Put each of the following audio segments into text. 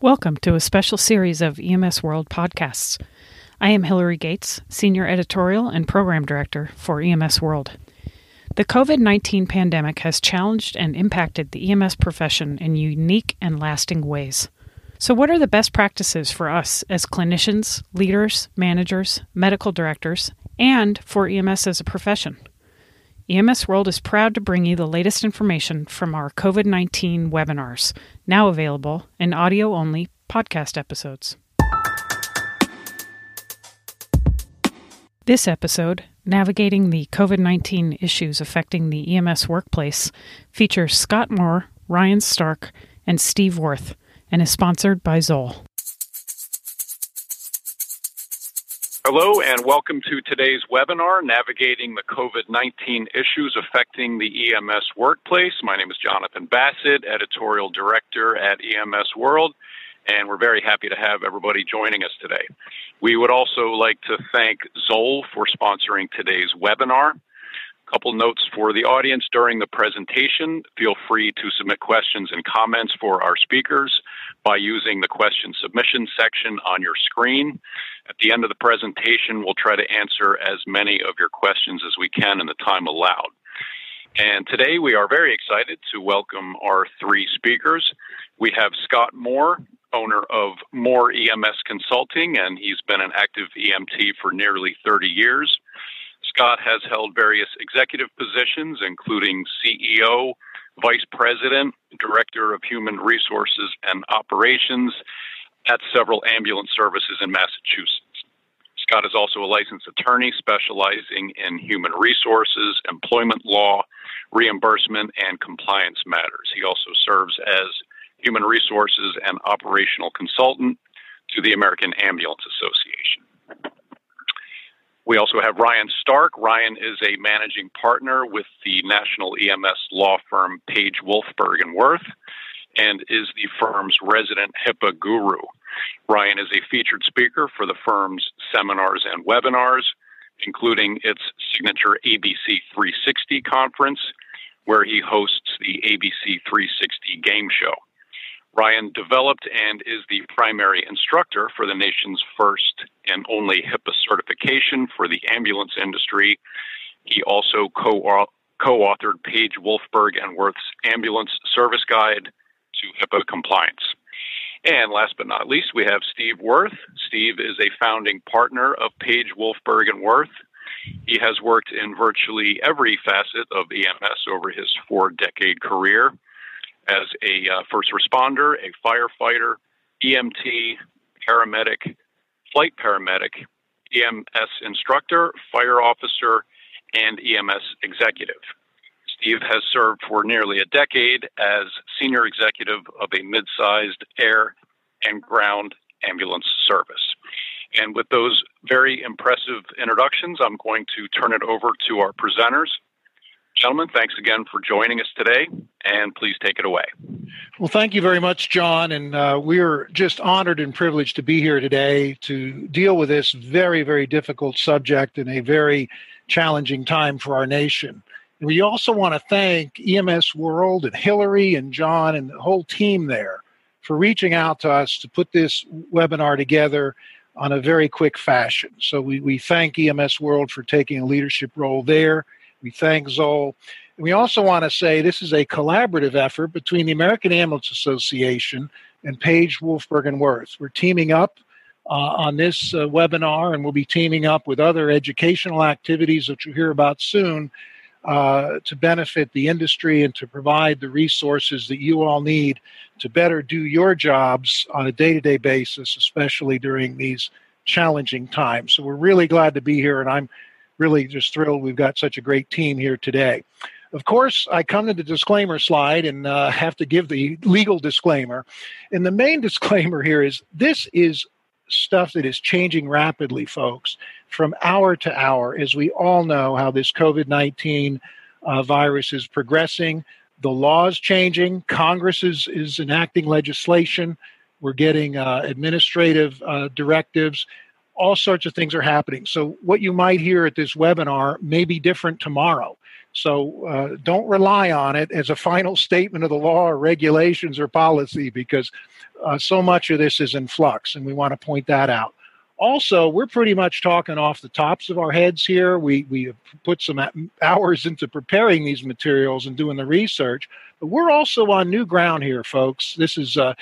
Welcome to a special series of EMS World podcasts. I am Hillary Gates, Senior Editorial and Program Director for EMS World. The COVID 19 pandemic has challenged and impacted the EMS profession in unique and lasting ways. So, what are the best practices for us as clinicians, leaders, managers, medical directors, and for EMS as a profession? EMS World is proud to bring you the latest information from our COVID 19 webinars, now available in audio only podcast episodes. This episode, Navigating the COVID 19 Issues Affecting the EMS Workplace, features Scott Moore, Ryan Stark, and Steve Wirth, and is sponsored by Zoll. Hello, and welcome to today's webinar, Navigating the COVID 19 Issues Affecting the EMS Workplace. My name is Jonathan Bassett, Editorial Director at EMS World, and we're very happy to have everybody joining us today. We would also like to thank Zoll for sponsoring today's webinar. Couple notes for the audience during the presentation. Feel free to submit questions and comments for our speakers by using the question submission section on your screen. At the end of the presentation, we'll try to answer as many of your questions as we can in the time allowed. And today we are very excited to welcome our three speakers. We have Scott Moore, owner of Moore EMS Consulting, and he's been an active EMT for nearly 30 years. Scott has held various executive positions, including CEO, Vice President, Director of Human Resources and Operations at several ambulance services in Massachusetts. Scott is also a licensed attorney specializing in human resources, employment law, reimbursement, and compliance matters. He also serves as human resources and operational consultant to the American Ambulance Association. We also have Ryan Stark. Ryan is a managing partner with the national EMS law firm Page Wolfberg and Wirth and is the firm's resident HIPAA guru. Ryan is a featured speaker for the firm's seminars and webinars, including its signature ABC 360 conference, where he hosts the ABC 360 game show. Ryan developed and is the primary instructor for the nation's first and only HIPAA certification for the ambulance industry. He also co authored Page Wolfberg and Wirth's Ambulance Service Guide to HIPAA compliance. And last but not least, we have Steve Wirth. Steve is a founding partner of Page Wolfberg and Wirth. He has worked in virtually every facet of EMS over his four decade career as a uh, first responder, a firefighter, EMT, paramedic, flight paramedic, EMS instructor, fire officer, and EMS executive. Steve has served for nearly a decade as senior executive of a mid sized air and ground ambulance service. And with those very impressive introductions, I'm going to turn it over to our presenters. Gentlemen, thanks again for joining us today, and please take it away. Well, thank you very much, John. And uh, we're just honored and privileged to be here today to deal with this very, very difficult subject in a very challenging time for our nation. We also want to thank EMS World and Hillary and John and the whole team there for reaching out to us to put this webinar together on a very quick fashion. So we, we thank EMS World for taking a leadership role there. We thank Zoll. We also want to say this is a collaborative effort between the American Ambulance Association and Page Wolfberg and Wirth. We're teaming up uh, on this uh, webinar, and we'll be teaming up with other educational activities that you'll hear about soon uh, to benefit the industry and to provide the resources that you all need to better do your jobs on a day to day basis, especially during these challenging times. So we're really glad to be here, and I'm really just thrilled we've got such a great team here today. Of course, I come to the disclaimer slide and uh, have to give the legal disclaimer. And the main disclaimer here is this is stuff that is changing rapidly, folks, from hour to hour, as we all know how this COVID 19 uh, virus is progressing. The law is changing, Congress is, is enacting legislation, we're getting uh, administrative uh, directives all sorts of things are happening. So, what you might hear at this webinar may be different tomorrow. So uh, don't rely on it as a final statement of the law or regulations or policy because uh, so much of this is in flux, and we want to point that out. Also, we're pretty much talking off the tops of our heads here. We we put some hours into preparing these materials and doing the research, but we're also on new ground here, folks. This is uh,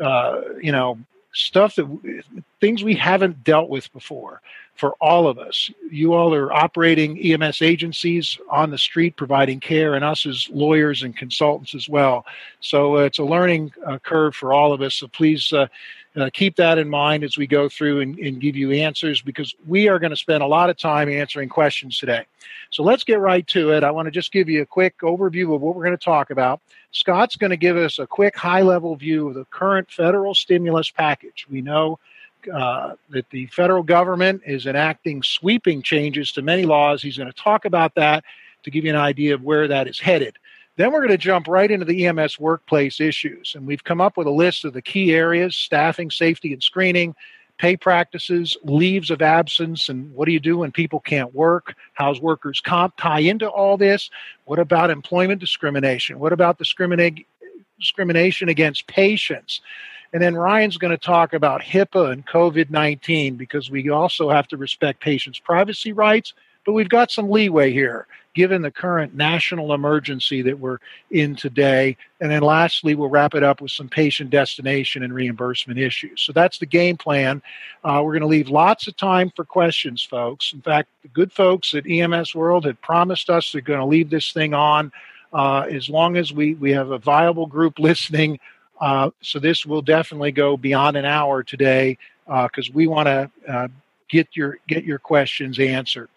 uh, you know stuff that things we haven't dealt with before for all of us. You all are operating EMS agencies on the street providing care, and us as lawyers and consultants as well. So uh, it's a learning uh, curve for all of us. So please uh, uh keep that in mind as we go through and, and give you answers because we are going to spend a lot of time answering questions today. So let's get right to it. I want to just give you a quick overview of what we're going to talk about. Scott's going to give us a quick high level view of the current federal stimulus package. We know uh, that the federal government is enacting sweeping changes to many laws. He's going to talk about that to give you an idea of where that is headed. Then we're going to jump right into the EMS workplace issues. And we've come up with a list of the key areas staffing, safety, and screening, pay practices, leaves of absence, and what do you do when people can't work? How's workers' comp tie into all this? What about employment discrimination? What about discrimination against patients? And then Ryan's going to talk about HIPAA and COVID 19 because we also have to respect patients' privacy rights, but we've got some leeway here given the current national emergency that we're in today. And then lastly, we'll wrap it up with some patient destination and reimbursement issues. So that's the game plan. Uh, we're going to leave lots of time for questions, folks. In fact, the good folks at EMS World had promised us they're going to leave this thing on. Uh, as long as we, we have a viable group listening, uh, so this will definitely go beyond an hour today because uh, we want to uh, get your get your questions answered.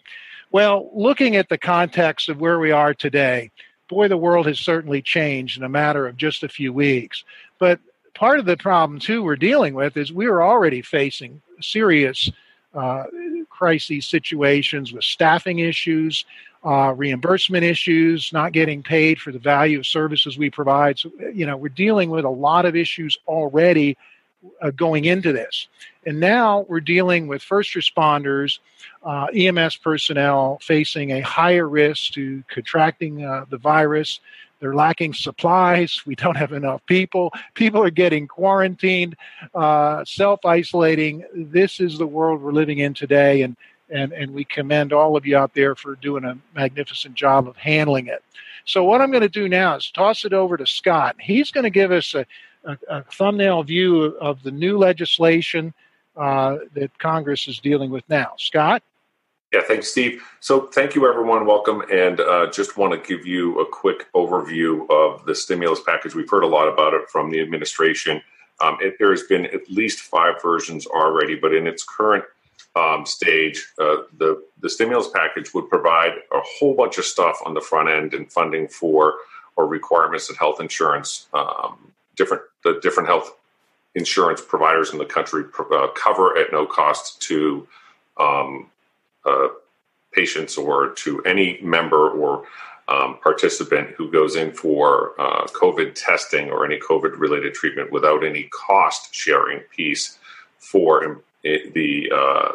Well, looking at the context of where we are today, boy, the world has certainly changed in a matter of just a few weeks. But part of the problem too we're dealing with is we are already facing serious uh, crisis situations with staffing issues, uh, reimbursement issues, not getting paid for the value of services we provide. So, you know, we're dealing with a lot of issues already uh, going into this. And now we're dealing with first responders, uh, EMS personnel facing a higher risk to contracting uh, the virus. They're lacking supplies. We don't have enough people. People are getting quarantined, uh, self isolating. This is the world we're living in today. And and, and we commend all of you out there for doing a magnificent job of handling it. So, what I'm going to do now is toss it over to Scott. He's going to give us a, a, a thumbnail view of the new legislation uh, that Congress is dealing with now. Scott? Yeah, thanks, Steve. So, thank you, everyone. Welcome. And uh, just want to give you a quick overview of the stimulus package. We've heard a lot about it from the administration. Um, it, there has been at least five versions already, but in its current um, stage, uh, the the stimulus package would provide a whole bunch of stuff on the front end and funding for or requirements that health insurance, um, different the different health insurance providers in the country uh, cover at no cost to um, uh, patients or to any member or um, participant who goes in for uh, COVID testing or any COVID related treatment without any cost sharing piece for the uh,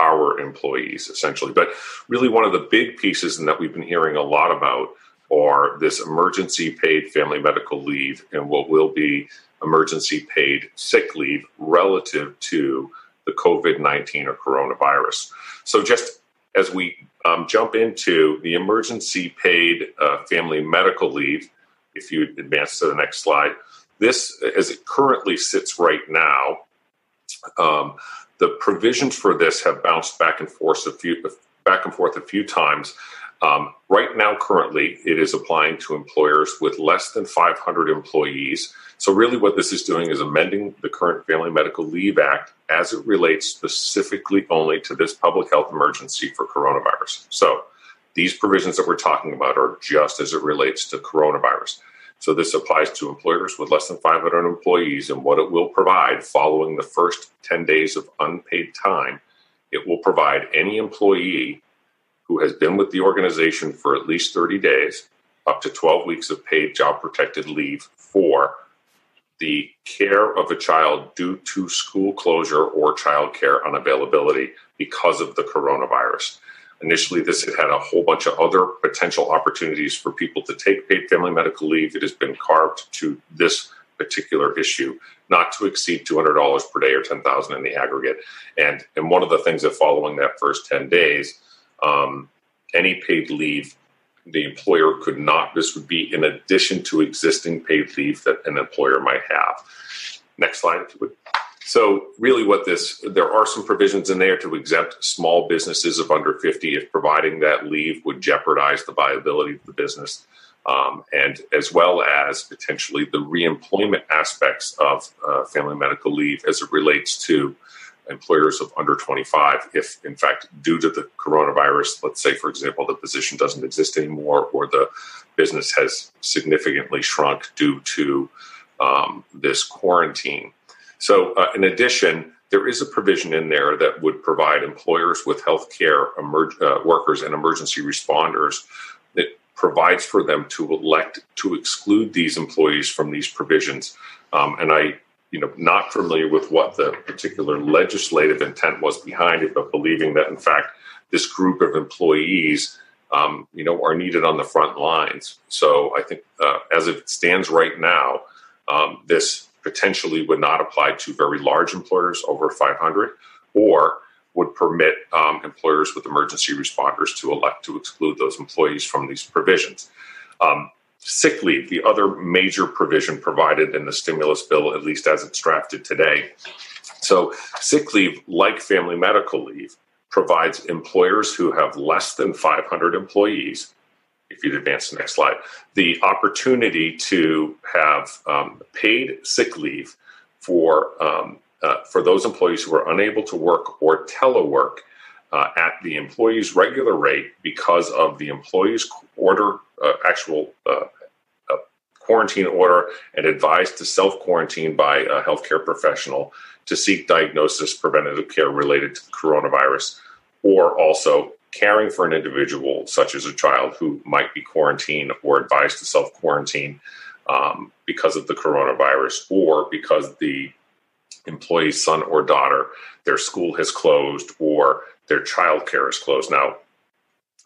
our employees essentially. But really, one of the big pieces, and that we've been hearing a lot about, are this emergency paid family medical leave and what will be emergency paid sick leave relative to the COVID 19 or coronavirus. So, just as we um, jump into the emergency paid uh, family medical leave, if you advance to the next slide, this, as it currently sits right now, um, the provisions for this have bounced back and forth a few back and forth a few times. Um, right now, currently, it is applying to employers with less than 500 employees. So, really, what this is doing is amending the current Family Medical Leave Act as it relates specifically only to this public health emergency for coronavirus. So, these provisions that we're talking about are just as it relates to coronavirus. So this applies to employers with less than 500 employees, and what it will provide following the first 10 days of unpaid time, it will provide any employee who has been with the organization for at least 30 days up to 12 weeks of paid job protected leave for the care of a child due to school closure or child care unavailability because of the coronavirus. Initially, this had had a whole bunch of other potential opportunities for people to take paid family medical leave. It has been carved to this particular issue, not to exceed $200 per day or 10,000 in the aggregate. And, and one of the things that following that first 10 days, um, any paid leave the employer could not, this would be in addition to existing paid leave that an employer might have. Next slide, if you would. So, really, what this there are some provisions in there to exempt small businesses of under 50 if providing that leave would jeopardize the viability of the business, um, and as well as potentially the reemployment aspects of uh, family medical leave as it relates to employers of under 25 if in fact due to the coronavirus let's say for example the position doesn't exist anymore or the business has significantly shrunk due to um, this quarantine. So uh, in addition there is a provision in there that would provide employers with healthcare emerg- uh, workers and emergency responders. That provides for them to elect to exclude these employees from these provisions. Um, and i you know, not familiar with what the particular legislative intent was behind it, but believing that in fact this group of employees, um, you know, are needed on the front lines. So I think uh, as it stands right now, um, this potentially would not apply to very large employers over 500, or would permit um, employers with emergency responders to elect to exclude those employees from these provisions. Um, sick leave, the other major provision provided in the stimulus bill, at least as it's drafted today. So, sick leave, like family medical leave, provides employers who have less than 500 employees, if you'd advance the next slide, the opportunity to have um, paid sick leave for um, uh, for those employees who are unable to work or telework uh, at the employee's regular rate because of the employee's order, uh, actual uh, uh, quarantine order, and advised to self quarantine by a healthcare professional to seek diagnosis, preventative care related to the coronavirus, or also caring for an individual, such as a child who might be quarantined or advised to self quarantine um, because of the coronavirus, or because the employee's son or daughter, their school has closed, or their child care is closed. Now,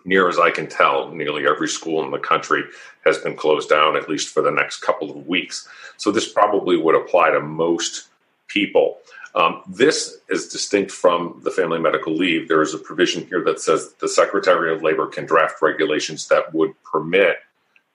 near as I can tell, nearly every school in the country has been closed down, at least for the next couple of weeks. So this probably would apply to most people. Um, this is distinct from the family medical leave. There is a provision here that says the Secretary of Labor can draft regulations that would permit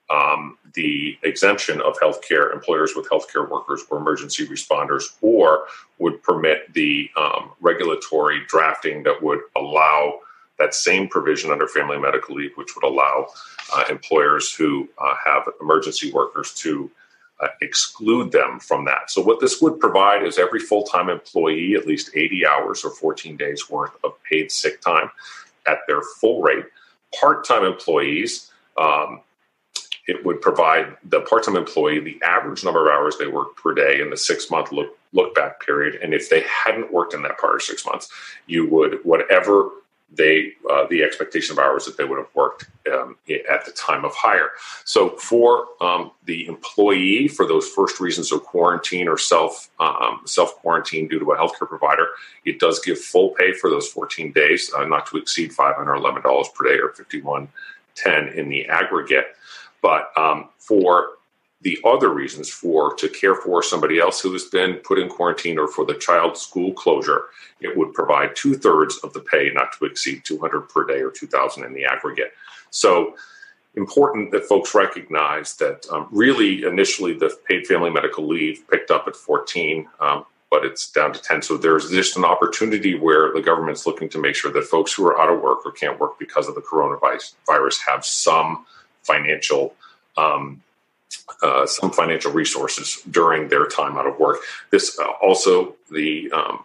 um, the exemption of healthcare employers with healthcare workers or emergency responders, or would permit the um, regulatory drafting that would allow that same provision under family medical leave, which would allow uh, employers who uh, have emergency workers to uh, exclude them from that. So, what this would provide is every full time employee at least 80 hours or 14 days worth of paid sick time at their full rate. Part time employees um, it would provide the part-time employee the average number of hours they work per day in the six-month look look back period, and if they hadn't worked in that prior six months, you would whatever they uh, the expectation of hours that they would have worked um, at the time of hire. So for um, the employee, for those first reasons of quarantine or self um, self quarantine due to a healthcare provider, it does give full pay for those 14 days, uh, not to exceed $511 per day or 5110 in the aggregate. But um, for the other reasons for to care for somebody else who has been put in quarantine or for the child school closure, it would provide two thirds of the pay, not to exceed 200 per day or 2,000 in the aggregate. So important that folks recognize that um, really initially the paid family medical leave picked up at 14, um, but it's down to 10. So there's just an opportunity where the government's looking to make sure that folks who are out of work or can't work because of the coronavirus have some financial um, uh, some financial resources during their time out of work. This uh, also the um,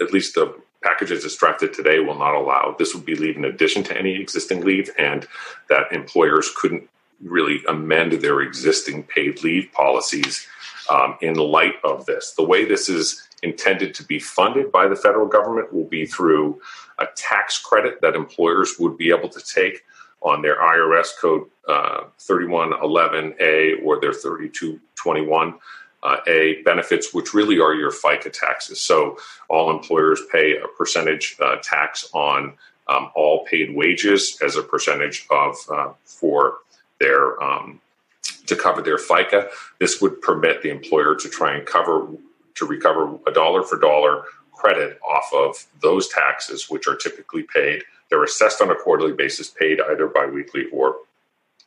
at least the packages that's drafted today will not allow. This would be leave in addition to any existing leave, and that employers couldn't really amend their existing paid leave policies um, in light of this. The way this is intended to be funded by the federal government will be through a tax credit that employers would be able to take on their IRS code uh, 3111A or their 3221. Uh, a benefits, which really are your FICA taxes. So all employers pay a percentage uh, tax on um, all paid wages as a percentage of uh, for their um, to cover their FICA. This would permit the employer to try and cover to recover a dollar for dollar credit off of those taxes, which are typically paid. They're assessed on a quarterly basis, paid either biweekly or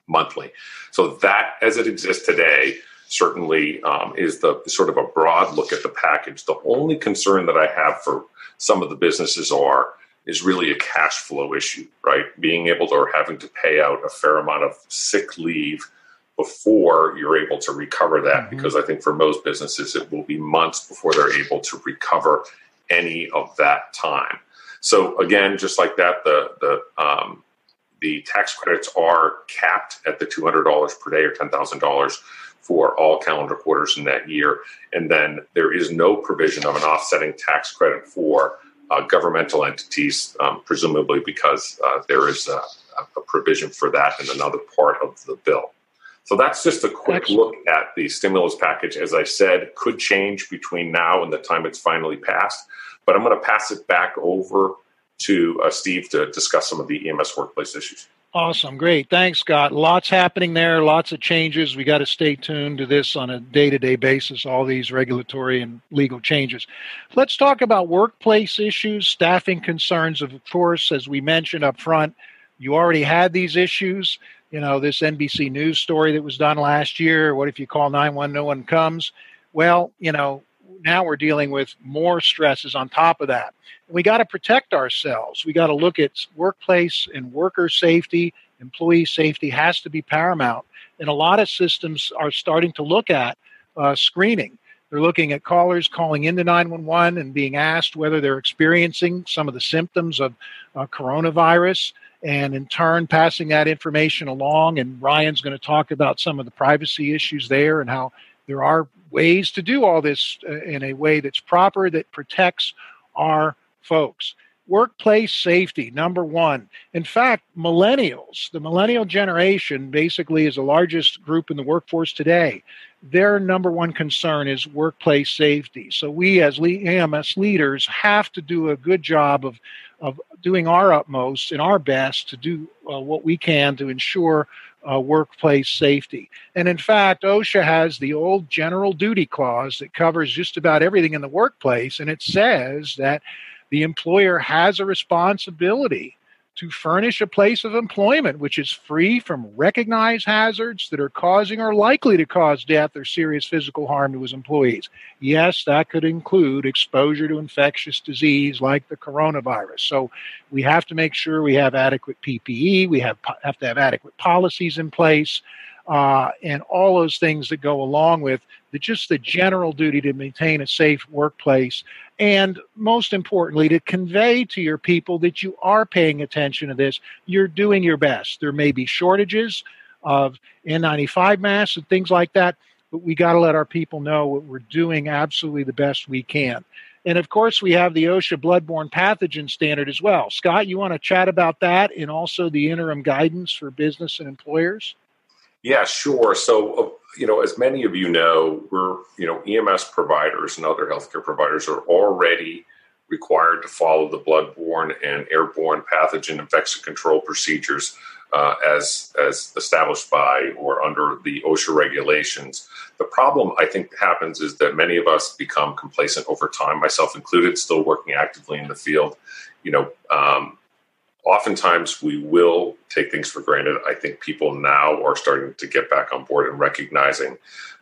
monthly. So that, as it exists today, certainly um, is the sort of a broad look at the package. The only concern that I have for some of the businesses are is really a cash flow issue, right? Being able to or having to pay out a fair amount of sick leave before you're able to recover that, mm-hmm. because I think for most businesses it will be months before they're able to recover any of that time. So again, just like that, the the um, the tax credits are capped at the two hundred dollars per day or ten thousand dollars for all calendar quarters in that year, and then there is no provision of an offsetting tax credit for uh, governmental entities, um, presumably because uh, there is a, a, provision for that in another part of the bill. So that's just a quick look at the stimulus package. As I said, could change between now and the time it's finally passed. But I'm going to pass it back over to uh, Steve to discuss some of the EMS workplace issues. Awesome. Great. Thanks, Scott. Lots happening there, lots of changes. We got to stay tuned to this on a day to day basis, all these regulatory and legal changes. Let's talk about workplace issues, staffing concerns. Of course, as we mentioned up front, you already had these issues. You know, this NBC News story that was done last year. What if you call 911, no one comes? Well, you know, now we're dealing with more stresses on top of that. We got to protect ourselves. We got to look at workplace and worker safety. Employee safety has to be paramount. And a lot of systems are starting to look at uh, screening. They're looking at callers calling into 911 and being asked whether they're experiencing some of the symptoms of uh, coronavirus, and in turn passing that information along. And Ryan's going to talk about some of the privacy issues there and how there are ways to do all this uh, in a way that's proper that protects our folks. Workplace safety, number one. In fact, millennials, the millennial generation basically is the largest group in the workforce today. Their number one concern is workplace safety. So we as EMS leaders have to do a good job of, of doing our utmost and our best to do uh, what we can to ensure uh, workplace safety. And in fact, OSHA has the old general duty clause that covers just about everything in the workplace, and it says that the employer has a responsibility to furnish a place of employment which is free from recognized hazards that are causing or likely to cause death or serious physical harm to his employees. Yes, that could include exposure to infectious disease like the coronavirus. So we have to make sure we have adequate PPE, we have, have to have adequate policies in place. Uh, and all those things that go along with the, just the general duty to maintain a safe workplace and most importantly, to convey to your people that you are paying attention to this, you're doing your best. There may be shortages of N95 masks and things like that, but we got to let our people know what we're doing absolutely the best we can. And of course, we have the OSHA bloodborne pathogen standard as well. Scott, you want to chat about that and also the interim guidance for business and employers? Yeah, sure. So, uh, you know, as many of you know, we're, you know, EMS providers and other healthcare providers are already required to follow the bloodborne and airborne pathogen infection control procedures uh, as as established by or under the OSHA regulations. The problem I think happens is that many of us become complacent over time, myself included, still working actively in the field. You know, um, oftentimes we will take things for granted. I think people now are starting to get back on board and recognizing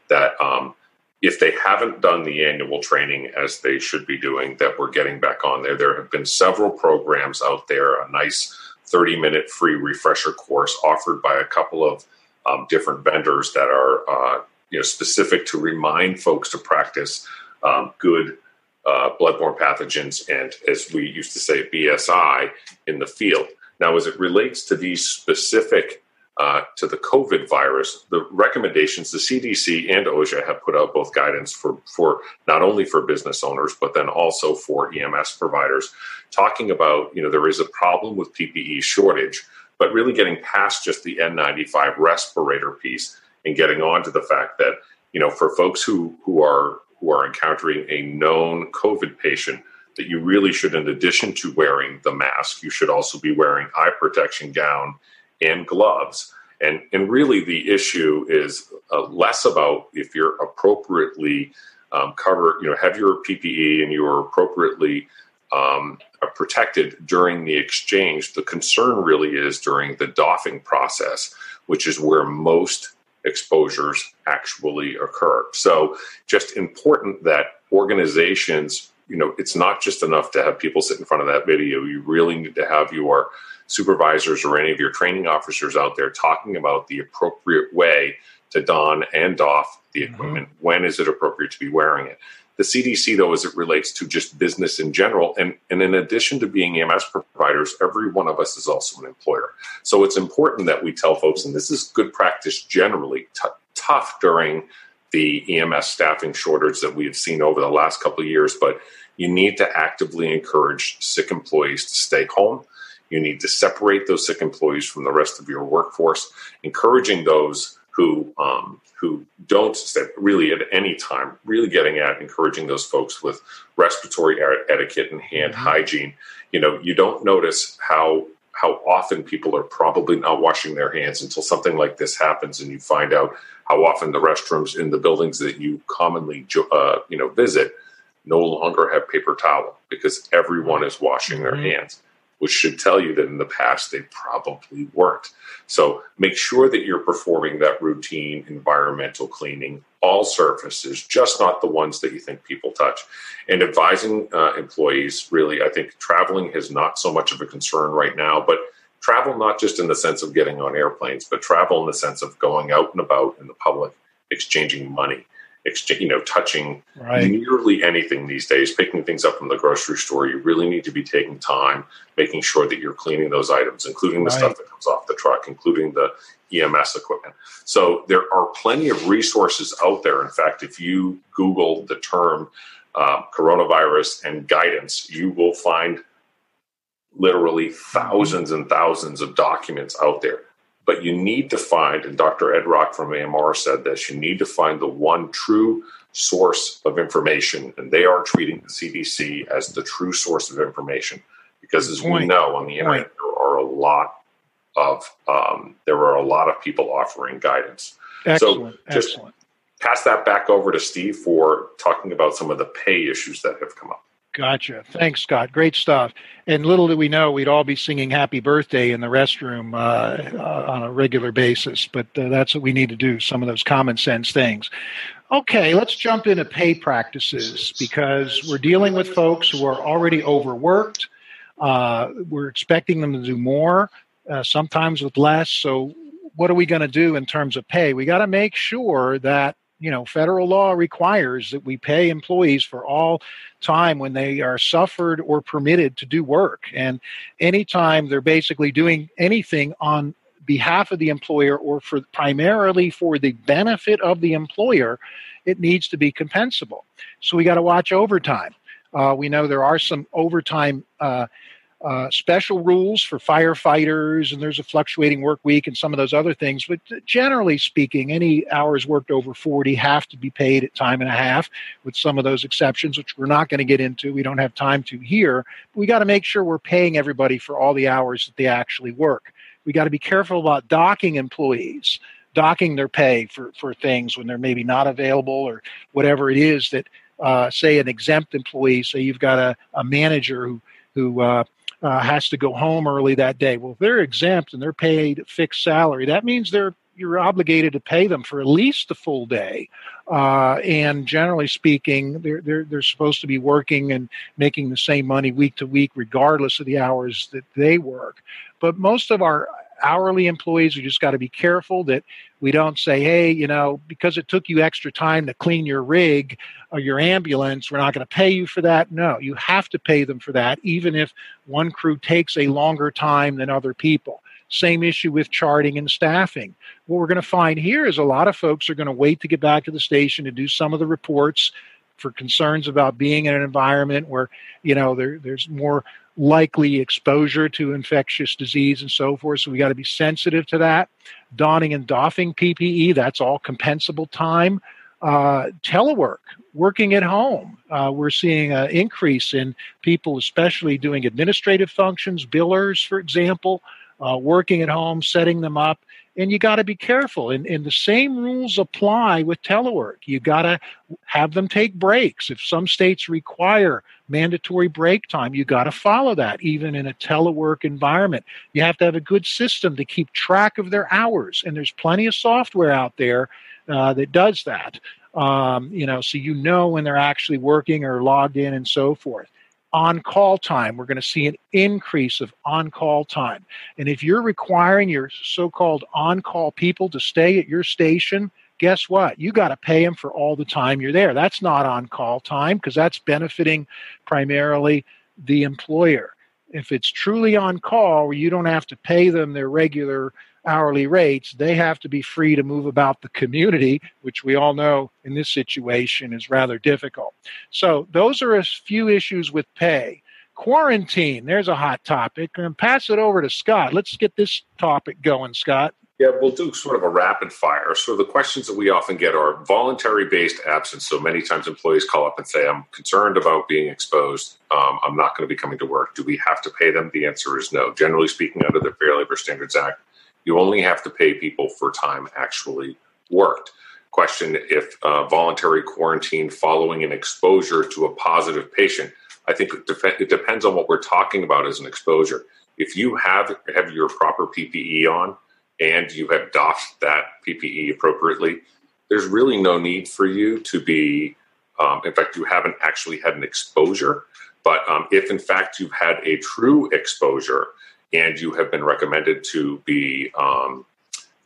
that um, if they haven't done the annual training as they should be doing, that we're getting back on there. There have been several programs out there, a nice 30 minute free refresher course offered by a couple of um, different vendors that are uh, you know specific to remind folks to practice um, good uh, bloodborne pathogens and, as we used to say, BSI in the field. Now, as it relates to these specific uh, to the COVID virus, the recommendations the CDC and OSHA have put out both guidance for for not only for business owners but then also for EMS providers, talking about you know there is a problem with PPE shortage, but really getting past just the N95 respirator piece and getting on to the fact that you know for folks who who are who are encountering a known COVID patient, that you really should, in addition to wearing the mask, you should also be wearing eye protection gown and gloves. And, and really, the issue is uh, less about if you're appropriately um, you know, have your PPE and you are appropriately um, protected during the exchange. The concern really is during the doffing process, which is where most exposures actually occur. So, just important that organizations, you know, it's not just enough to have people sit in front of that video. You really need to have your supervisors or any of your training officers out there talking about the appropriate way to don and doff the mm-hmm. equipment. Mm-hmm. When is it appropriate to be wearing it? The CDC, though, as it relates to just business in general, and, and in addition to being EMS providers, every one of us is also an employer. So it's important that we tell folks, and this is good practice generally, t- tough during the EMS staffing shortage that we've seen over the last couple of years, but you need to actively encourage sick employees to stay home. You need to separate those sick employees from the rest of your workforce, encouraging those who um, who don't really at any time, really getting at encouraging those folks with respiratory etiquette and hand mm-hmm. hygiene. You know, you don't notice how how often people are probably not washing their hands until something like this happens, and you find out how often the restrooms in the buildings that you commonly uh, you know visit no longer have paper towel because everyone is washing mm-hmm. their hands which should tell you that in the past they probably weren't. So make sure that you're performing that routine environmental cleaning, all surfaces, just not the ones that you think people touch. And advising uh, employees really, I think traveling is not so much of a concern right now, but travel not just in the sense of getting on airplanes, but travel in the sense of going out and about in the public, exchanging money exchange, you know, touching right. nearly anything these days, picking things up from the grocery store. You really need to be taking time, making sure that you're cleaning those items, including the right. stuff that comes off the truck, including the EMS equipment. So there are plenty of resources out there. In fact, if you Google the term uh, coronavirus and guidance, you will find literally thousands and thousands of documents out there but you need to find, and Dr. Ed Racht from AMR said this, you need to find the one true source of information. And they are treating the CDC as the true source of information. Because as we know on the internet, there are a lot of um, there are a lot of people offering guidance. Excellent. So just Excellent. pass that back over to Steve for talking about some of the pay issues that have come up. Gotcha. Thanks, Scott. Great stuff. And little did we know we'd all be singing happy birthday in the restroom uh, uh, on a regular basis, but uh, that's what we need to do, some of those common sense things. Okay, let's jump into pay practices because we're dealing with folks who are already overworked. Uh, we're expecting them to do more, uh, sometimes with less. So, what are we going to do in terms of pay? We got to make sure that you know, federal law requires that we pay employees for all time when they are suffered or permitted to do work. And anytime they're basically doing anything on behalf of the employer or for primarily for the benefit of the employer, it needs to be compensable. So we got to watch overtime. Uh, we know there are some overtime uh, uh, special rules for firefighters, and there's a fluctuating work week and some of those other things. But generally speaking, any hours worked over 40 have to be paid at time and a half, with some of those exceptions, which we're not going to get into. We don't have time to here. But we got to make sure we're paying everybody for all the hours that they actually work. We got to be careful about docking employees, docking their pay for, for things when they're maybe not available or whatever it is that, uh, say, an exempt employee, say you've got a, a manager who who uh, uh, has to go home early that day. Well, if they're exempt and they're paid fixed salary, that means they're you're obligated to pay them for at least the full day. Uh, and generally speaking, they're, they're, they're supposed to be working and making the same money week to week, regardless of the hours that they work. But most of our hourly employees, we just got to be careful that we don't say, hey, you know, because it took you extra time to clean your rig or your ambulance, we're not going to pay you for that. No, you have to pay them for that, even if one crew takes a longer time than other people. Same issue with charting and staffing. What we're going to find here is a lot of folks are going to wait to get back to the station to do some of the reports for concerns about being in an environment where, you know, there, there's more likely exposure to infectious disease and so forth. So we got to be sensitive to that. Donning and doffing PPE, that's all compensable time. Uh, telework, working at home. Uh, we're seeing an increase in people, especially doing administrative functions, billers, for example, uh, working at home, setting them up. And you got to be careful. And, and the same rules apply with telework. You got to have them take breaks. If some states require mandatory break time, you got to follow that, even in a telework environment. You have to have a good system to keep track of their hours. And there's plenty of software out there uh, that does that. Um, you know, so you know when they're actually working or logged in and so forth on call time. We're going to see an increase of on call time. And if you're requiring your so called on call people to stay at your station, guess what? You got to pay them for all the time you're there. That's not on call time because that's benefiting primarily the employer. If it's truly on call where you don't have to pay them their regular hourly rates, they have to be free to move about the community, which we all know in this situation is rather difficult. So, those are a few issues with pay. Quarantine, there's a hot topic. And pass it over to Scott. Let's get this topic going, Scott. Yeah, we'll do sort of a rapid fire. So the questions that we often get are voluntary based absence. So many times employees call up and say, I'm concerned about being exposed. Um, I'm not going to be coming to work. Do we have to pay them? The answer is no. Generally speaking, under the Fair Labor Standards Act, you only have to pay people for time actually worked. Question if uh, voluntary quarantine following an exposure to a positive patient. I think it, def- it depends on what we're talking about as an exposure. If you have have your proper PPE on and you have doffed that PPE appropriately, there's really no need for you to be. Um, in fact, you haven't actually had an exposure. But um, if in fact you've had a true exposure, and you have been recommended to be um,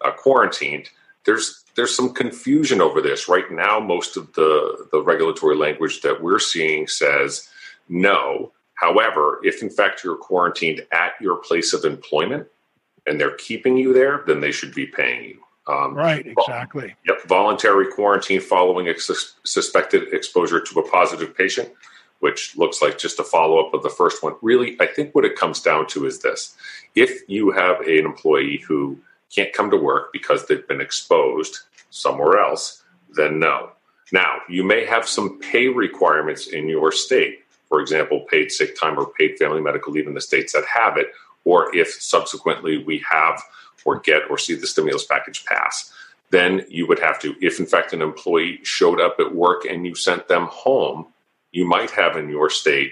uh, quarantined, there's there's some confusion over this right now. Most of the the regulatory language that we're seeing says no. However, if in fact you're quarantined at your place of employment and they're keeping you there, then they should be paying you. Um, right, exactly. Yep, voluntary quarantine following a sus- suspected exposure to a positive patient which looks like just a follow up of the first one. Really, I think what it comes down to is this if you have an employee who can't come to work because they've been exposed somewhere else, then no. Now, you may have some pay requirements in your state. For example, paid sick time or paid family medical leave in the states that have it, or if subsequently we have or get or see the stimulus package pass, then you would have to, if in fact an employee showed up at work and you sent them home, you might have in your state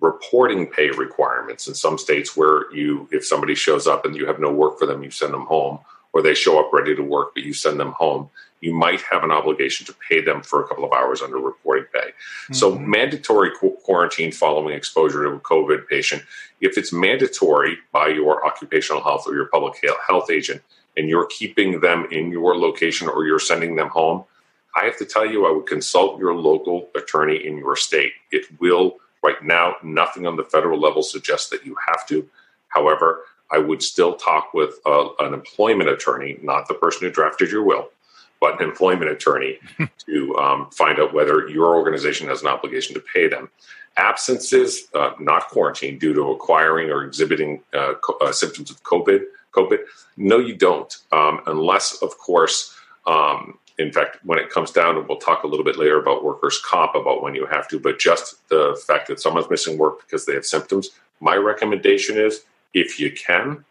reporting pay requirements in some states where you if somebody shows up and you have no work for them you send them home or they show up ready to work but you send them home you might have an obligation to pay them for a couple of hours under reporting pay mm-hmm. so mandatory qu- quarantine following exposure to a covid patient if it's mandatory by your occupational health or your public health agent and you're keeping them in your location or you're sending them home I have to tell you, I would consult your local attorney in your state. It will, right now, nothing on the federal level suggests that you have to. However, I would still talk with uh, an employment attorney, not the person who drafted your will, but an employment attorney to um, find out whether your organization has an obligation to pay them. Absences, uh, not quarantine, due to acquiring or exhibiting uh, co- uh, symptoms of COVID. COVID, no, you don't, um, unless, of course, um, in fact, when it comes down, and we'll talk a little bit later about workers' comp about when you have to, but just the fact that someone's missing work because they have symptoms, my recommendation is if you can,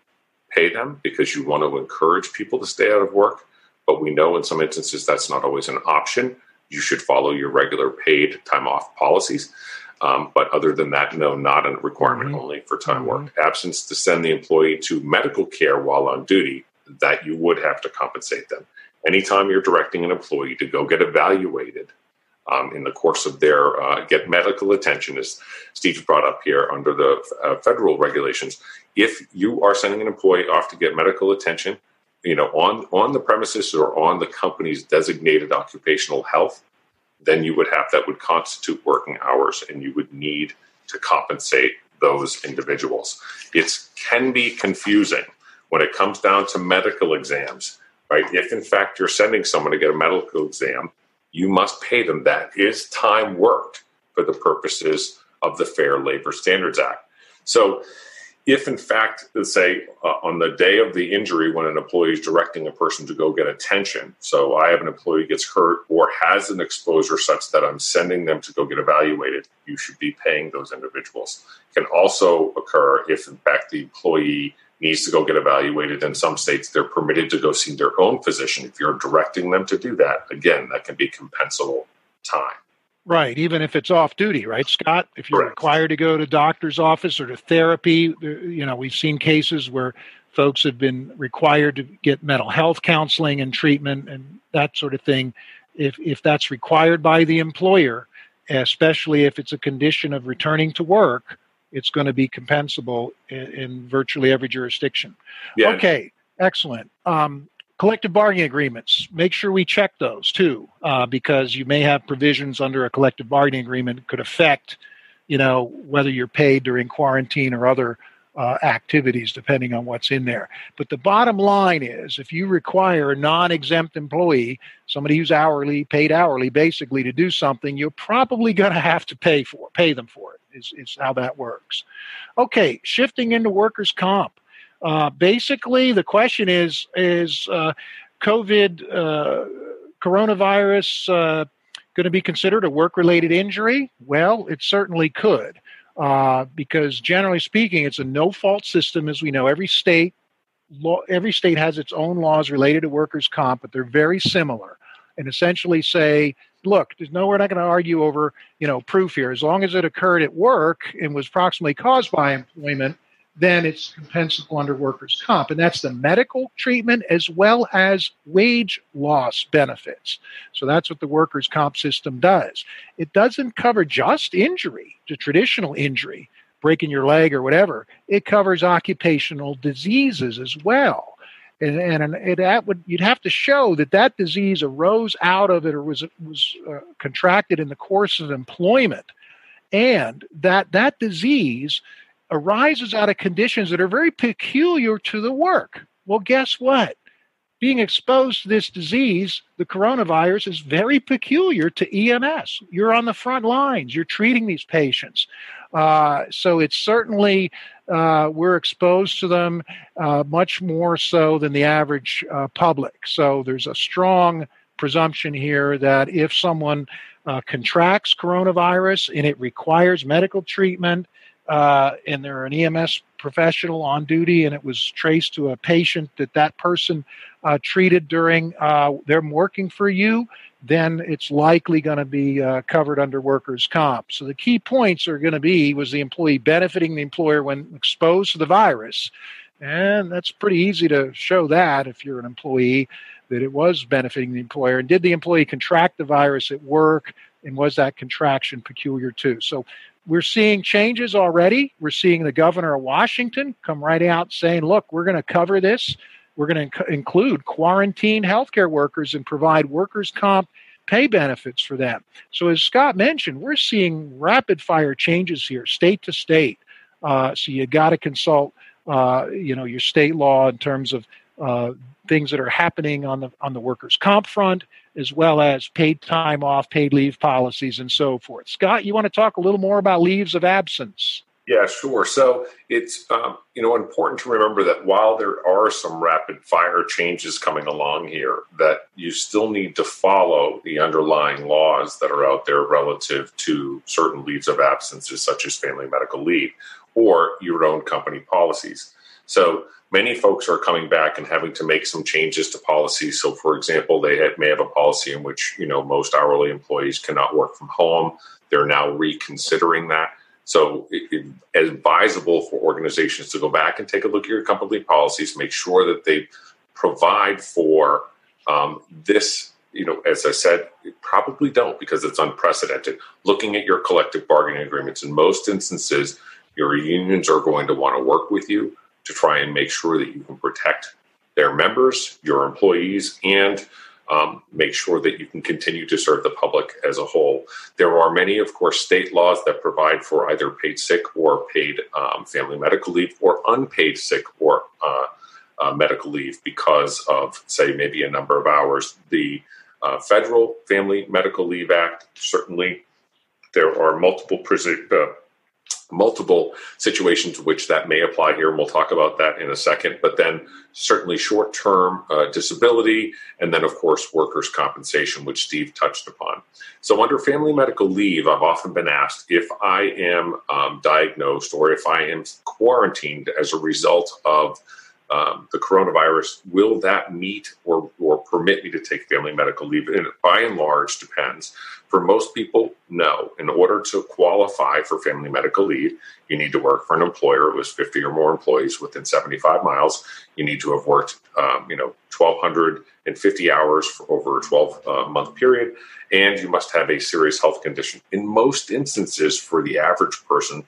pay them because you want to encourage people to stay out of work. But we know in some instances that's not always an option. You should follow your regular paid time off policies. Um, but other than that, no, not a requirement mm-hmm. only for time mm-hmm. work. Absence to send the employee to medical care while on duty, that you would have to compensate them anytime you're directing an employee to go get evaluated um, in the course of their uh, get medical attention, as Steve brought up here under the uh, federal regulations, if you are sending an employee off to get medical attention, you know, on on the premises or on the company's designated occupational health, then you would have that would constitute working hours, and you would need to compensate those individuals. It can be confusing when it comes down to medical exams right? If in fact you're sending someone to get a medical exam, you must pay them. That is time worked for the purposes of the Fair Labor Standards Act. So if in fact, let's say uh, on the day of the injury, when an employee is directing a person to go get attention, so I have an employee gets hurt or has an exposure such that I'm sending them to go get evaluated, you should be paying those individuals. It can also occur if in fact the employee needs to go get evaluated. In some states, they're permitted to go see their own physician. If you're directing them to do that, again, that can be compensable time. Right, even if it's off duty, right, Scott? If you're Correct. required to go to doctor's office or to therapy, you know, we've seen cases where folks have been required to get mental health counseling and treatment and that sort of thing. If if that's required by the employer, especially if it's a condition of returning to work, it's going to be compensable in, in virtually every jurisdiction. Yeah. Okay, excellent. Um, collective bargaining agreements. Make sure we check those too uh, because you may have provisions under a collective bargaining agreement that could affect you know whether you're paid during quarantine or other uh, activities depending on what's in there. But the bottom line is if you require a non-exempt employee somebody who's hourly paid hourly basically to do something you're probably going to have to pay for pay them for it is, is how that works. Okay shifting into workers comp uh, basically, the question is: Is uh, COVID uh, coronavirus uh, going to be considered a work-related injury? Well, it certainly could, because generally speaking, it's a no-fault system, as we know. Every state law, every state has its own laws related to workers' comp, but they're very similar, and essentially say look, there's no, we're not going to argue over, you know, proof here. As long as it occurred at work and was proximately caused by employment, then it's compensable under workers' comp. And that's the medical treatment as well as wage loss benefits. So that's what the workers' comp system does. It doesn't cover just injury, the traditional injury, breaking your leg or whatever. It covers occupational diseases as well. And, and it, that would you'd have to show that that disease arose out of it or was was uh, contracted in the course of employment, and that that disease arises out of conditions that are very peculiar to the work. Well, guess what? Being exposed to this disease, the coronavirus, is very peculiar to EMS. You're on the front lines, you're treating these patients. Uh, so it's certainly, uh, we're exposed to them uh, much more so than the average uh, public. So there's a strong presumption here that if someone uh, contracts coronavirus and it requires medical treatment, uh, and they're an EMS professional on duty, and it was traced to a patient that that person uh, treated during uh, them working for you, then it's likely going to be uh, covered under workers' comp. So the key points are going to be was the employee benefiting the employer when exposed to the virus, and that's pretty easy to show that if you're an employee that it was benefiting the employer, and did the employee contract the virus at work? and was that contraction peculiar too? So we're seeing changes already. We're seeing the governor of Washington come right out saying, look, we're going to cover this. We're going to inc- include quarantine healthcare workers and provide workers' comp pay benefits for them. So, as Scott mentioned, we're seeing rapid fire changes here, state to state. Uh, so, you got to consult, uh, you know, your state law in terms of uh, things that are happening on the on the workers' comp front, as well as paid time off, paid leave policies, and so forth. Scott, you want to talk a little more about leaves of absence? Yeah, sure. So it's um, you know important to remember that while there are some rapid fire changes coming along here, that you still need to follow the underlying laws that are out there relative to certain leaves of absences, such as family medical leave or your own company policies. So many folks are coming back and having to make some changes to policies. So, for example, they had, may have a policy in which you know most hourly employees cannot work from home. They're now reconsidering that. So, it, it, advisable for organizations to go back and take a look at your company policies, make sure that they provide for um, this. You know, as I said, probably don't because it's unprecedented. Looking at your collective bargaining agreements, in most instances, your unions are going to want to work with you to try and make sure that you can protect their members, your employees, and um, make sure that you can continue to serve the public as a whole. There are many, of course, state laws that provide for either paid sick or paid um, family medical leave or unpaid sick or uh, uh, medical leave because of, say, maybe a number of hours. The uh, Federal Family Medical Leave Act certainly there are multiple uh, multiple situations which that may apply here, and we'll talk about that in a second. But then certainly short term uh, disability, and then, of course, workers' compensation, which Steve touched upon. So, under family medical leave, I've often been asked if I am um, diagnosed or if I am quarantined as a result of um, the coronavirus, will that meet or, or permit me to take family medical leave? And by and large, depends. For most people, no. In order to qualify for family medical leave, you need to work for an employer has 50 or more employees within 75 miles. You need to have worked, um, you know, 1,250 hours for over a 12 uh, month period, and you must have a serious health condition. In most instances, for the average person,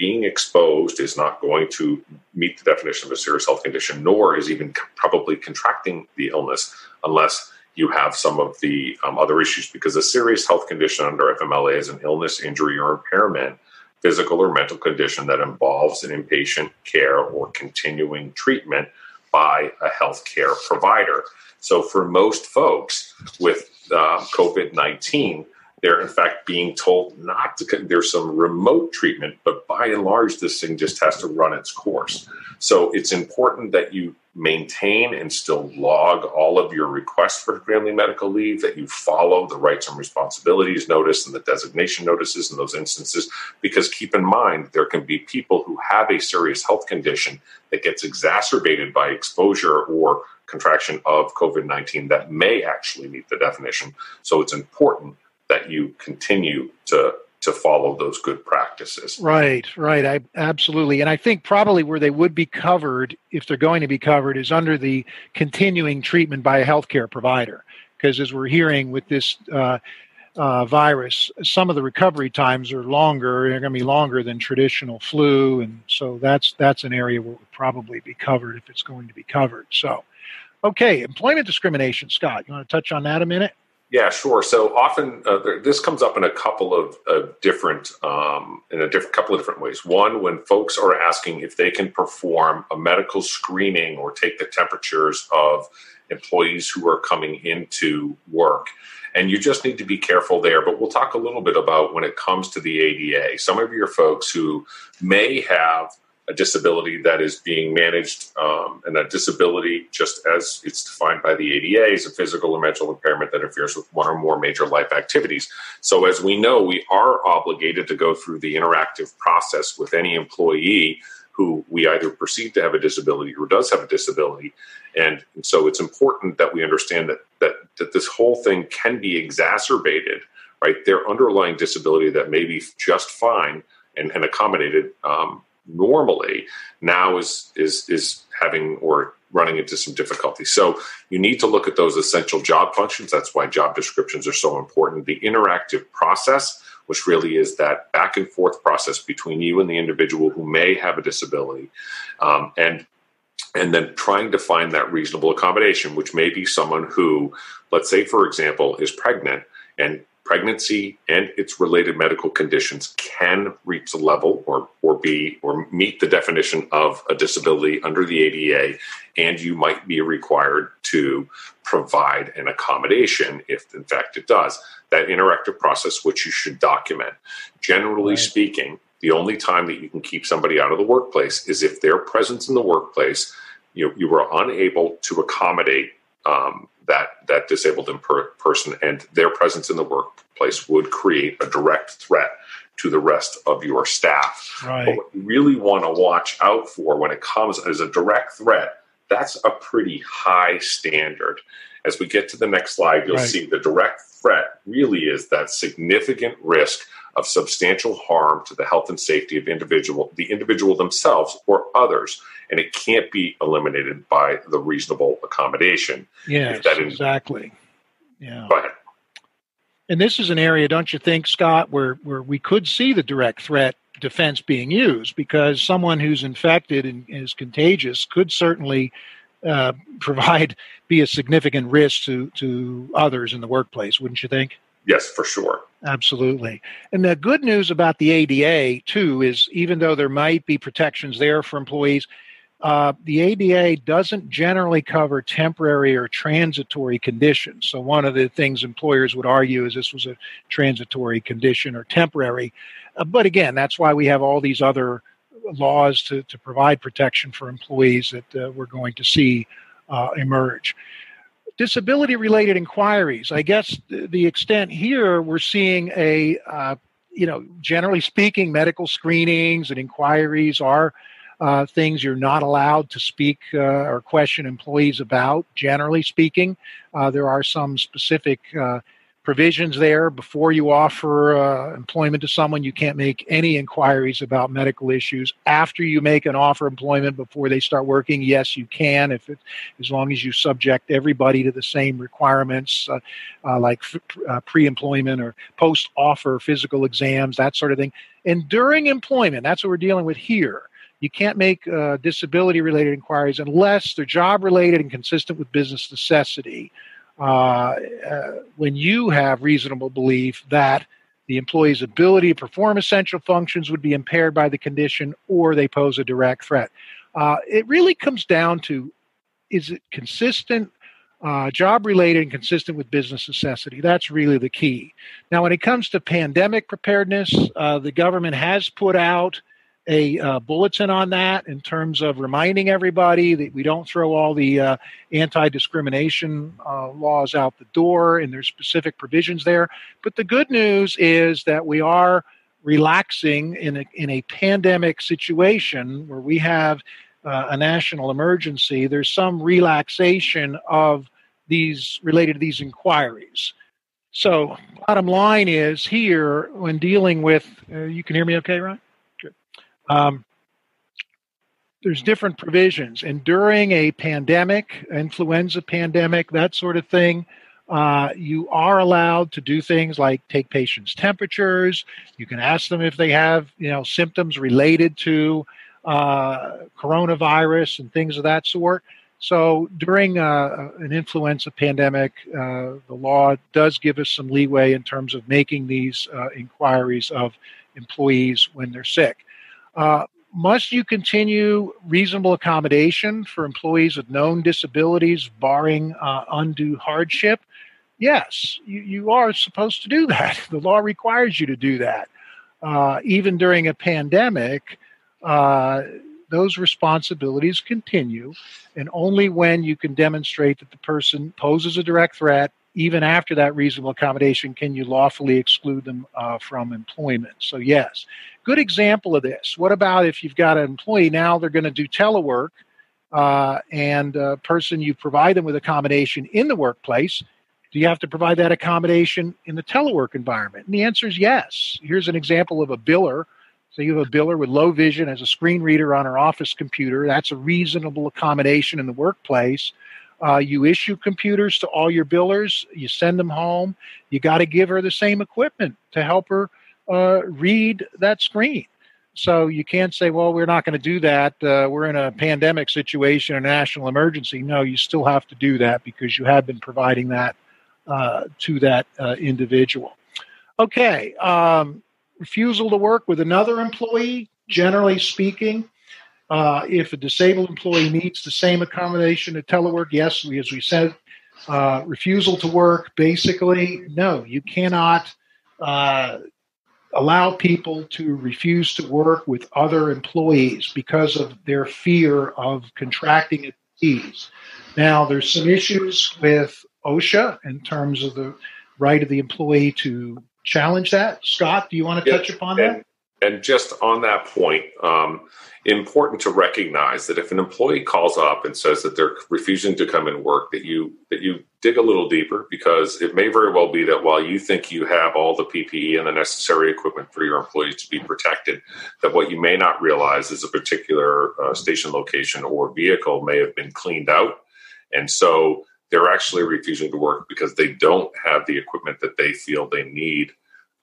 being exposed is not going to meet the definition of a serious health condition, nor is even probably contracting the illness unless you have some of the um, other issues. Because a serious health condition under FMLA is an illness, injury, or impairment, physical or mental condition that involves an inpatient care or continuing treatment by a healthcare provider. So, for most folks with uh, COVID 19, they're in fact being told not to. There's some remote treatment, but by and large, this thing just has to run its course. So it's important that you maintain and still log all of your requests for family medical leave, that you follow the rights and responsibilities notice and the designation notices in those instances. Because keep in mind, there can be people who have a serious health condition that gets exacerbated by exposure or contraction of COVID 19 that may actually meet the definition. So it's important that you continue to to follow those good practices. Right, right. I absolutely. And I think probably where they would be covered if they're going to be covered is under the continuing treatment by a healthcare provider. Because as we're hearing with this uh, uh, virus, some of the recovery times are longer. They're going to be longer than traditional flu, and so that's that's an area where it would probably be covered if it's going to be covered. So, okay, employment discrimination. Scott, you want to touch on that a minute? Yeah, sure. So often uh, there, this comes up in a couple of uh, different, um, in a different couple of different ways. One, when folks are asking if they can perform a medical screening or take the temperatures of employees who are coming into work. And you just need to be careful there. But we'll talk a little bit about when it comes to the ADA. Some of your folks who may have a disability that is being managed, um, and that disability, just as it's defined by the ADA, is a physical or mental impairment that interferes with one or more major life activities. So, as we know, we are obligated to go through the interactive process with any employee who we either perceive to have a disability or does have a disability. And, and so it's important that we understand that, that, that this whole thing can be exacerbated, right? Their underlying disability that may be just fine and, and accommodated um, normally now is is is having or running into some difficulty. So you need to look at those essential job functions. That's why job descriptions are so important. The interactive process, which really is that back and forth process between you and the individual who may have a disability, um, and and then trying to find that reasonable accommodation, which may be someone who, let's say, for example, is pregnant and pregnancy and its related medical conditions can reach the level or, or be or meet the definition of a disability under the ADA, and you might be required to provide an accommodation if, in fact, it does. That interactive process, which you should document. Generally right. speaking, the only time that you can keep somebody out of the workplace is if their presence in the workplace you, you were unable to accommodate um, that that disabled per- person and their presence in the workplace would create a direct threat to the rest of your staff. Right. But what you really want to watch out for when it comes as a direct threat, that's a pretty high standard. As we get to the next slide, you'll right. see the direct threat really is that significant risk of substantial harm to the health and safety of individual the individual themselves or others and it can't be eliminated by the reasonable accommodation. Yes exactly. Yeah. Go ahead. And this is an area don't you think scott where where we could see the direct threat defense being used because someone who's infected and is contagious could certainly uh, provide be a significant risk to to others in the workplace wouldn't you think? Yes, for sure. Absolutely. And the good news about the ADA, too, is even though there might be protections there for employees, uh, the ADA doesn't generally cover temporary or transitory conditions. So, one of the things employers would argue is this was a transitory condition or temporary. Uh, but again, that's why we have all these other laws to, to provide protection for employees that uh, we're going to see uh, emerge. Disability related inquiries, I guess the extent here we're seeing a, uh, you know, generally speaking, medical screenings and inquiries are uh, things you're not allowed to speak uh, or question employees about, generally speaking. Uh, there are some specific uh, provisions there before you offer uh, employment to someone. You can't make any inquiries about medical issues. After you make an offer employment before they start working, yes, you can, if it, as long as you subject everybody to the same requirements, uh, like f- pre employment or post offer physical exams, that sort of thing. And during employment, that's what we're dealing with here you can't make uh, disability related inquiries unless they're job related and consistent with business necessity. Uh, uh, when you have reasonable belief that the employee's ability to perform essential functions would be impaired by the condition or they pose a direct threat. Uh, it really comes down to is it consistent, uh, job related, and consistent with business necessity? That's really the key. Now, when it comes to pandemic preparedness, uh, the government has put out a uh, bulletin on that in terms of reminding everybody that we don't throw all the uh, anti-discrimination uh, laws out the door and there's specific provisions there. But the good news is that we are relaxing in a, in a pandemic situation where we have uh, a national emergency. There's some relaxation of these related to these inquiries. So bottom line is here when dealing with uh, you can hear me okay Ron? Um, there's different provisions, and during a pandemic, influenza pandemic, that sort of thing, uh, you are allowed to do things like take patients' temperatures. You can ask them if they have, you know, symptoms related to uh, coronavirus and things of that sort. So during uh, an influenza pandemic, uh, the law does give us some leeway in terms of making these uh, inquiries of employees when they're sick. Uh, must you continue reasonable accommodation for employees with known disabilities, barring uh, undue hardship? Yes, you, you, are supposed to do that. The law requires you to do that. Uh, even during a pandemic, uh, those responsibilities continue, and only when you can demonstrate that the person poses a direct threat, even after that reasonable accommodation, can you lawfully exclude them uh, from employment. So, yes, good example of this. What about if you've got an employee now they're going to do telework uh, and a person you provide them with accommodation in the workplace? Do you have to provide that accommodation in the telework environment? And the answer is yes. Here's an example of a biller. So you have a biller with low vision as a screen reader on her office computer. That's a reasonable accommodation in the workplace. Uh, you issue computers to all your billers. You send them home. You got to give her the same equipment to help her uh, read that screen. So you can't say, well, we're not going to do that. Uh, we're in a pandemic situation, a national emergency. No, you still have to do that because you have been providing that uh, to that uh, individual. Okay, um, refusal to work with another employee, generally speaking. Uh, if a disabled employee needs the same accommodation at telework, yes, we, as we said, uh, refusal to work, basically, no, you cannot uh, allow people to refuse to work with other employees because of their fear of contracting a disease. Now, there's some issues with OSHA in terms of the right of the employee to challenge that. Scott, do you want to touch upon and, that? And just on that point, um, important to recognize that if an employee calls up and says that they're refusing to come and work, that you that you dig a little deeper because it may very well be that while you think you have all the PPE and the necessary equipment for your employees to be protected, that what you may not realize is a particular uh, station location or vehicle may have been cleaned out, and so they're actually refusing to work because they don't have the equipment that they feel they need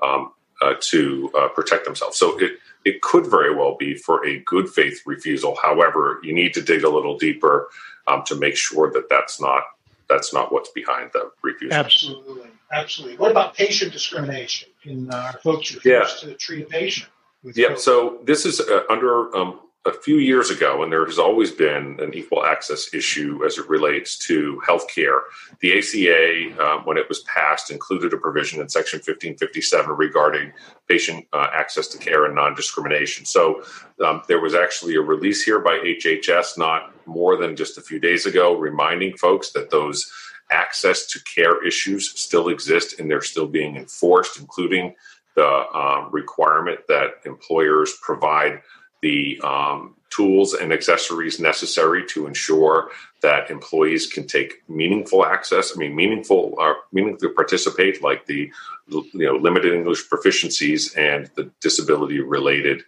um, uh, to uh, protect themselves. So it it could very well be for a good faith refusal. However, you need to dig a little deeper um, to make sure that that's not that's not what's behind the refusal. Absolutely, absolutely. What about patient discrimination? in our folks refuse yeah. to treat a patient? Yeah. So this is uh, under um, a few years ago, and there has always been an equal access issue as it relates to healthcare. The ACA, uh, when it was passed, included a provision in Section 1557 regarding patient uh, access to care and non discrimination. So um, there was actually a release here by HHS not more than just a few days ago, reminding folks that those access to care issues still exist and they're still being enforced, including the um, requirement that employers provide the um, tools and accessories necessary to ensure that employees can take meaningful access. I mean, meaningful, uh, meaningfully participate, like the you know limited English proficiencies and the disability-related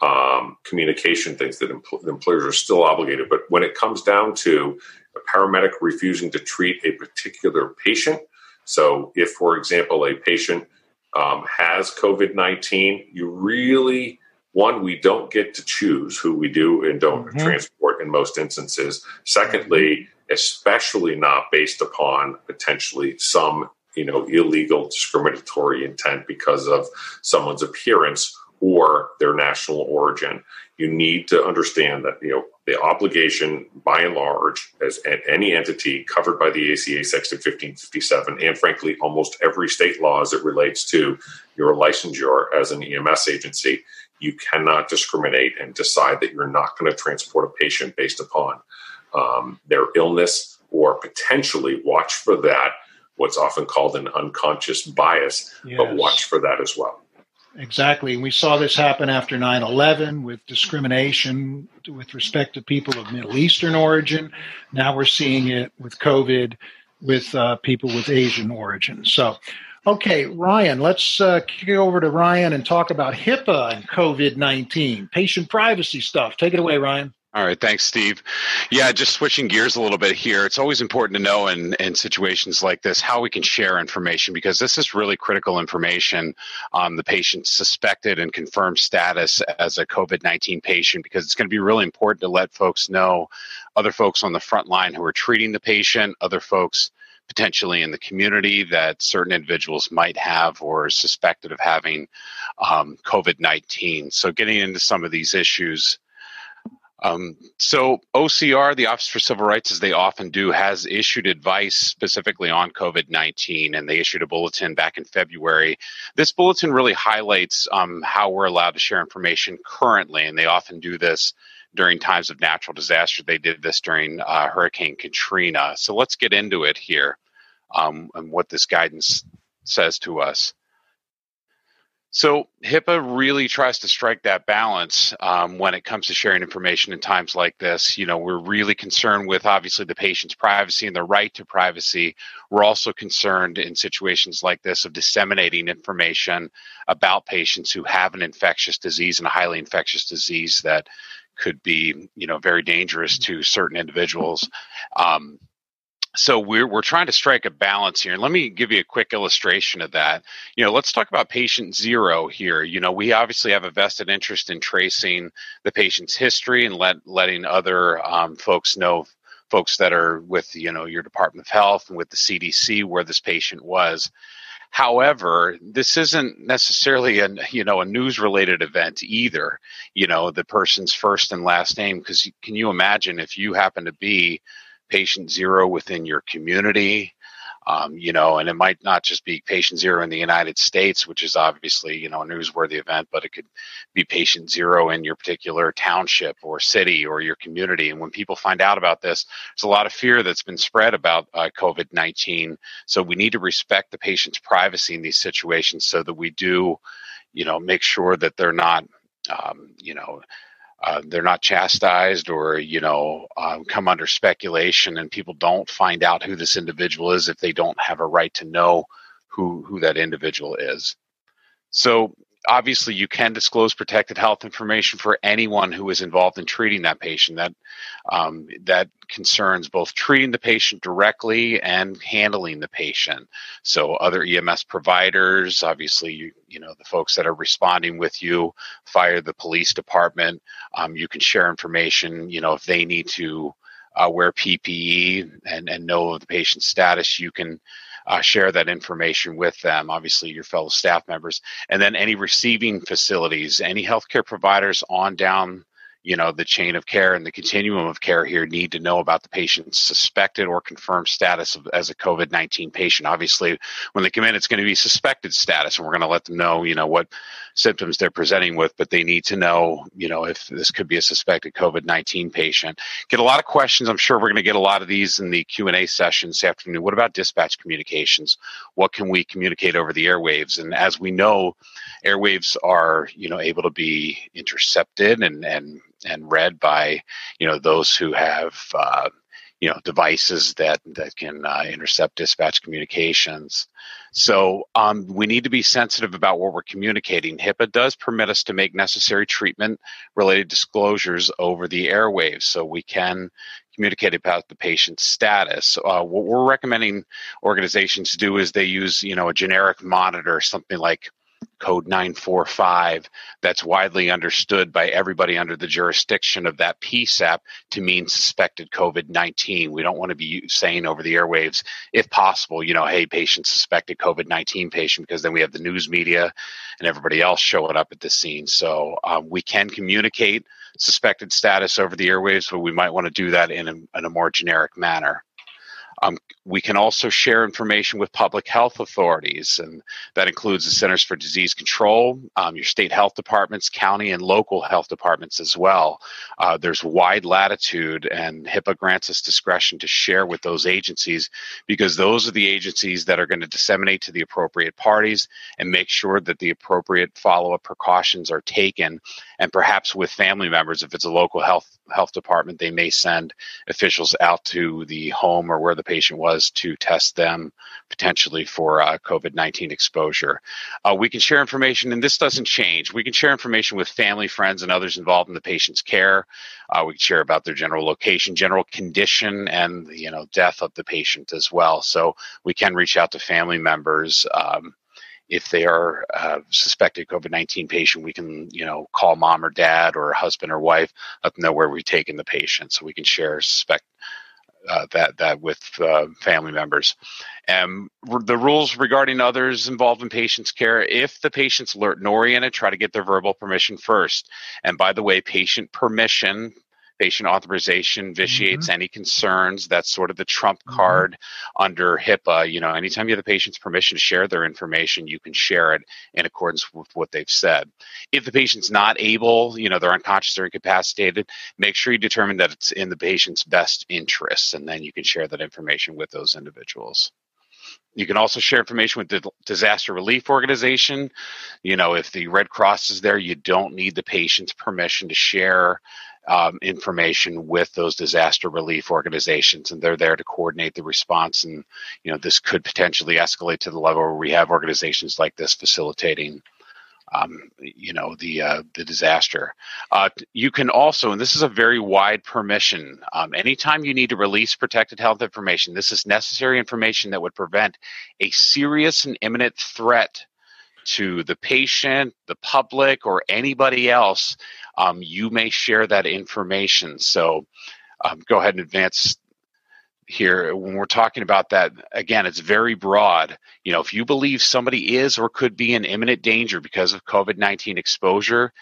um, communication things that empl- employers are still obligated. But when it comes down to a paramedic refusing to treat a particular patient, so if, for example, a patient um, has COVID 19, you really one, we don't get to choose who we do and don't mm-hmm. transport in most instances. Secondly, especially not based upon potentially some you know illegal discriminatory intent because of someone's appearance or their national origin. You need to understand that you know the obligation, by and large, as any entity covered by the ACA Section 1557, and frankly, almost every state law as it relates to your licensure as an EMS agency, you cannot discriminate and decide that you're not going to transport a patient based upon um, their illness or potentially watch for that, what's often called an unconscious bias, yes. but watch for that as well. Exactly. And we saw this happen after 9 11 with discrimination with respect to people of Middle Eastern origin. Now we're seeing it with COVID with uh, people with Asian origin. So, Okay, Ryan, let's uh, kick it over to Ryan and talk about HIPAA and COVID 19, patient privacy stuff. Take it away, Ryan. All right, thanks, Steve. Yeah, just switching gears a little bit here. It's always important to know in, in situations like this how we can share information because this is really critical information on the patient's suspected and confirmed status as a COVID 19 patient because it's going to be really important to let folks know, other folks on the front line who are treating the patient, other folks potentially in the community that certain individuals might have or suspected of having um, COVID 19. So, getting into some of these issues. Um, so OCR, the Office for Civil Rights, as they often do, has issued advice specifically on COVID 19, and they issued a bulletin back in February. This bulletin really highlights um, how we're allowed to share information currently, and they often do this during times of natural disaster. They did this during uh, Hurricane Katrina. So let's get into it here um, and what this guidance says to us. So HIPAA really tries to strike that balance um, when it comes to sharing information in times like this. You know, we're really concerned with obviously the patient's privacy and the right to privacy. We're also concerned in situations like this of disseminating information about patients who have an infectious disease and a highly infectious disease that could be, you know, very dangerous to certain individuals. Um, so we're we're trying to strike a balance here. And let me give you a quick illustration of that. You know let's talk about patient zero here. You know we obviously have a vested interest in tracing the patient's history and let letting other um, folks know folks that are with you know your department of health and with the cdc where this patient was However, this isn't necessarily a you know a news related event either. You know the person's first and last name because can you imagine if you happen to be patient zero within your community? Um, you know, and it might not just be patient zero in the United States, which is obviously, you know, a newsworthy event, but it could be patient zero in your particular township or city or your community. And when people find out about this, there's a lot of fear that's been spread about uh, COVID 19. So we need to respect the patient's privacy in these situations so that we do, you know, make sure that they're not, um, you know, uh, they're not chastised or you know um, come under speculation and people don't find out who this individual is if they don't have a right to know who who that individual is. So obviously you can disclose protected health information for anyone who is involved in treating that patient. That um, that concerns both treating the patient directly and handling the patient. So other ems providers obviously you, you know the folks that are responding with you fire the police department um, you can share information you know if they need to uh, wear ppe and, and know of the patient's status you can uh, share that information with them, obviously your fellow staff members, and then any receiving facilities, any healthcare providers on down you know the chain of care and the continuum of care here need to know about the patient's suspected or confirmed status of, as a covid-19 patient. Obviously when they come in it's going to be suspected status and we're going to let them know you know what symptoms they're presenting with but they need to know you know if this could be a suspected covid-19 patient. Get a lot of questions. I'm sure we're going to get a lot of these in the q&a session this afternoon. What about dispatch communications? What can we communicate over the airwaves? And as we know airwaves are you know able to be intercepted and and and read by you know those who have uh, you know devices that that can uh, intercept dispatch communications. So um, we need to be sensitive about what we're communicating. HIPAA does permit us to make necessary treatment related disclosures over the airwaves, so we can communicate about the patient's status. Uh, what we're recommending organizations do is they use you know a generic monitor, something like code 945 that's widely understood by everybody under the jurisdiction of that PSAP to mean suspected COVID 19. We don't want to be saying over the airwaves, if possible, you know, hey, patient suspected COVID 19 patient, because then we have the news media and everybody else showing up at the scene. So um, we can communicate suspected status over the airwaves, but we might want to do that in a, in a more generic manner. Um, we can also share information with public health authorities, and that includes the Centers for Disease Control, um, your state health departments, county and local health departments as well. Uh, there's wide latitude, and HIPAA grants us discretion to share with those agencies because those are the agencies that are going to disseminate to the appropriate parties and make sure that the appropriate follow up precautions are taken. And perhaps with family members, if it's a local health health department, they may send officials out to the home or where the patient was to test them potentially for uh, COVID 19 exposure. Uh, we can share information, and this doesn't change. We can share information with family, friends, and others involved in the patient's care. Uh, we can share about their general location, general condition, and you know death of the patient as well. So we can reach out to family members. Um, if they are a suspected COVID-19 patient, we can, you know, call mom or dad or husband or wife, let them know where we've taken the patient, so we can share suspect uh, that that with uh, family members. And the rules regarding others involved in patient's care: if the patient's alert and oriented, try to get their verbal permission first. And by the way, patient permission patient authorization vitiates mm-hmm. any concerns. That's sort of the trump mm-hmm. card mm-hmm. under HIPAA. You know, anytime you have the patient's permission to share their information, you can share it in accordance with what they've said. If the patient's not able, you know, they're unconscious or incapacitated, make sure you determine that it's in the patient's best interests, and then you can share that information with those individuals. You can also share information with the disaster relief organization. You know, if the Red Cross is there, you don't need the patient's permission to share um, information with those disaster relief organizations, and they're there to coordinate the response. And you know, this could potentially escalate to the level where we have organizations like this facilitating. Um, you know the uh, the disaster. Uh, you can also, and this is a very wide permission. Um, anytime you need to release protected health information, this is necessary information that would prevent a serious and imminent threat to the patient, the public, or anybody else um, you may share that information. So um, go ahead and advance here. When we're talking about that again it's very broad. You know if you believe somebody is or could be in imminent danger because of covid-19 exposure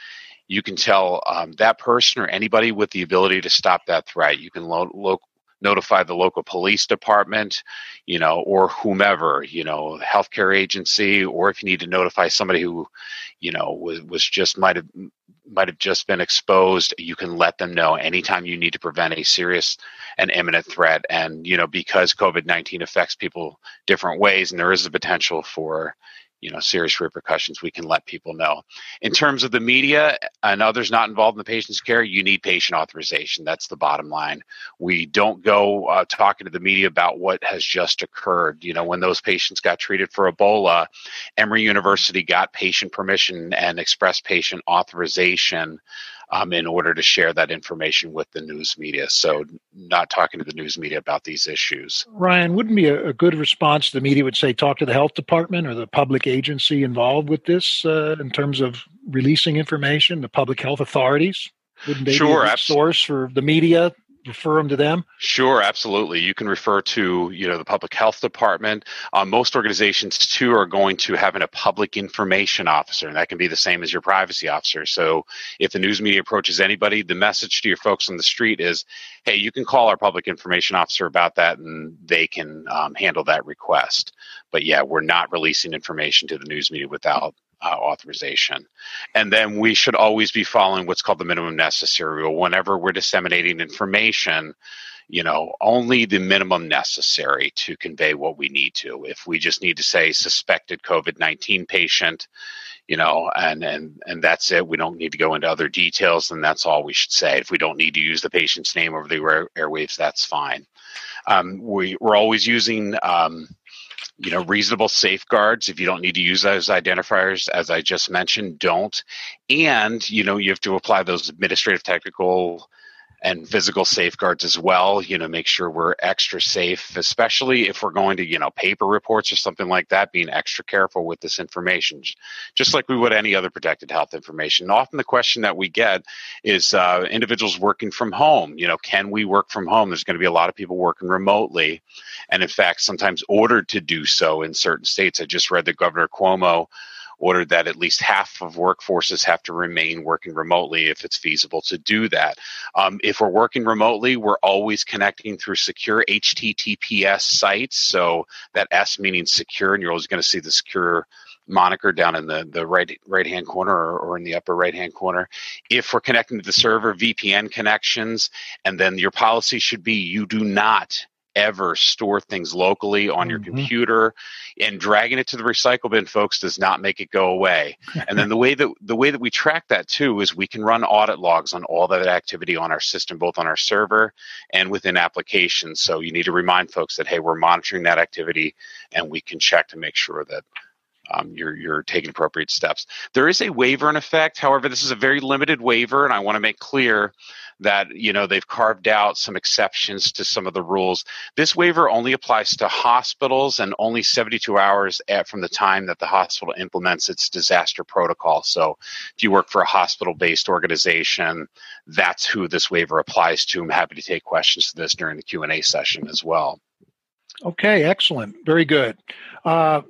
you can tell um, that person or anybody with the ability to stop that threat. You can lo- lo- notify the local police department, you know, or whomever, you know, healthcare agency, or if you need to notify somebody who, you know, was, was just might have might have just been exposed, you can let them know anytime you need to prevent a serious and imminent threat. And, you know, because COVID 19 affects people different ways and there is a potential for, you know serious repercussions we can let people know. In terms of the media and others not involved in the patient's care you need patient authorization. That's the bottom line. We don't go uh, talking to the media about what has just occurred. You know when those patients got treated for ebola emory university got patient permission and express patient authorization um, in order to share that information with the news media. So, not talking to the news media about these issues. Ryan, wouldn't be a, a good response? The media would say, talk to the health department or the public agency involved with this uh, in terms of releasing information, the public health authorities. Wouldn't they sure, be a source for the media refer them to them? Sure, absolutely. You can refer to you know the public health department. Uh, most organizations too are going to having a public information officer, and that can be the same as your privacy officer. So if the news media approaches anybody, the message to your folks on the street is, "Hey, you can call our public information officer about that, and they can um, handle that request." But yeah, we're not releasing information to the news media without uh, authorization. And then we should always be following what's called the minimum necessary rule. Whenever we're disseminating information, you know, only the minimum necessary to convey what we need to. If we just need to say suspected COVID 19 patient, you know, and, and, and that's it, we don't need to go into other details, then that's all we should say. If we don't need to use the patient's name over the airwaves, that's fine. Um, we, we're always using, um, you know reasonable safeguards if you don't need to use those identifiers as i just mentioned don't. And you know you have to apply those administrative technical and physical safeguards as well you know make sure we're extra safe especially if we're going to you know paper reports or something like that being extra careful with this information just like we would any other protected health information. And often the question that we get is uh, individuals working from home you know can we work from home? There's going to be a lot of people working remotely. And in fact sometimes ordered to do so in certain states. I just read that governor cuomo ordered that at least half of workforces have to remain working remotely if it's feasible to do that. Um, if we're working remotely, we're always connecting through secure HTTPS sites. So that S meaning secure, and you're always going to see the secure moniker down in the, the right right hand corner or, or, in the upper right hand corner. If we're connecting to the server, VPN connections, and then your policy should be you do not ever store things locally on mm-hmm. your computer and dragging it to the recycle bin folks does not make it go away and then the way that the way that we track that too is we can run audit logs on all that activity on our system both on our server and within applications so you need to remind folks that hey we're monitoring that activity and we can check to make sure that um, you're you're taking appropriate steps. There is a waiver in effect. However, this is a very limited waiver, and I want to make clear that you know they've carved out some exceptions to some of the rules. This waiver only applies to hospitals and only 72 hours at, from the time that the hospital implements its disaster protocol. So if you work for a hospital-based organization, that's who this waiver applies to. I'm happy to take questions to this during the Q&A session as well. Okay, excellent. Very good. Uh,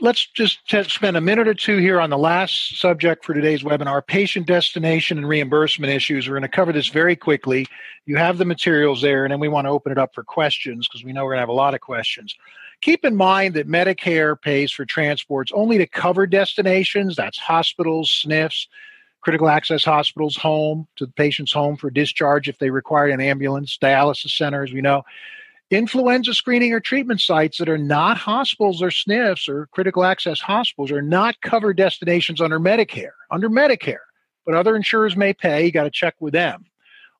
let's just spend a minute or two here on the last subject for today's webinar patient destination and reimbursement issues. We're going to cover this very quickly. You have the materials there, and then we want to open it up for questions because we know we're going to have a lot of questions. Keep in mind that Medicare pays for transports only to covered destinations that's hospitals, SNFs, critical access hospitals, home to the patient's home for discharge if they require an ambulance, dialysis centers, we know influenza screening or treatment sites that are not hospitals or SNFs or critical access hospitals are not covered destinations under Medicare, under Medicare, but other insurers may pay. You got to check with them.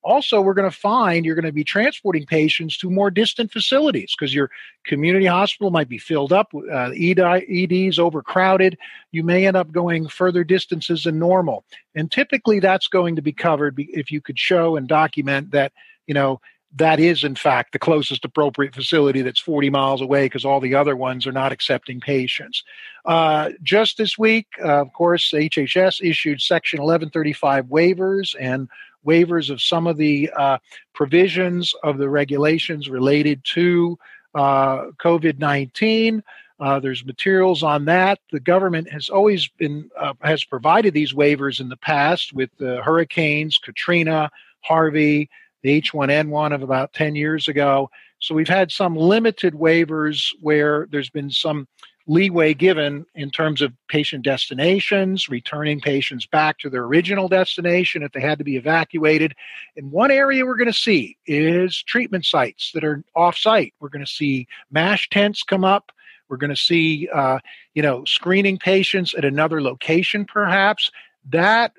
Also, we're going to find you're going to be transporting patients to more distant facilities because your community hospital might be filled up, uh, EDs overcrowded. You may end up going further distances than normal. And typically, that's going to be covered if you could show and document that you know that is in fact the closest appropriate facility that's 40 miles away because all the other ones are not accepting patients uh, just this week uh, of course hhs issued section 1135 waivers and waivers of some of the uh, provisions of the regulations related to uh, covid-19 uh, there's materials on that. The government has always been uh, has provided these waivers in the past with the hurricanes, Katrina, Harvey, the H1N1 of about 10 years ago. So we've had some limited waivers where there's been some leeway given in terms of patient destinations, returning patients back to their original destination if they had to be evacuated. And one area we're going to see is treatment sites that are off site. We're going to see MASH tents come up. We're going to see, uh, you know, screening patients at another location, perhaps. That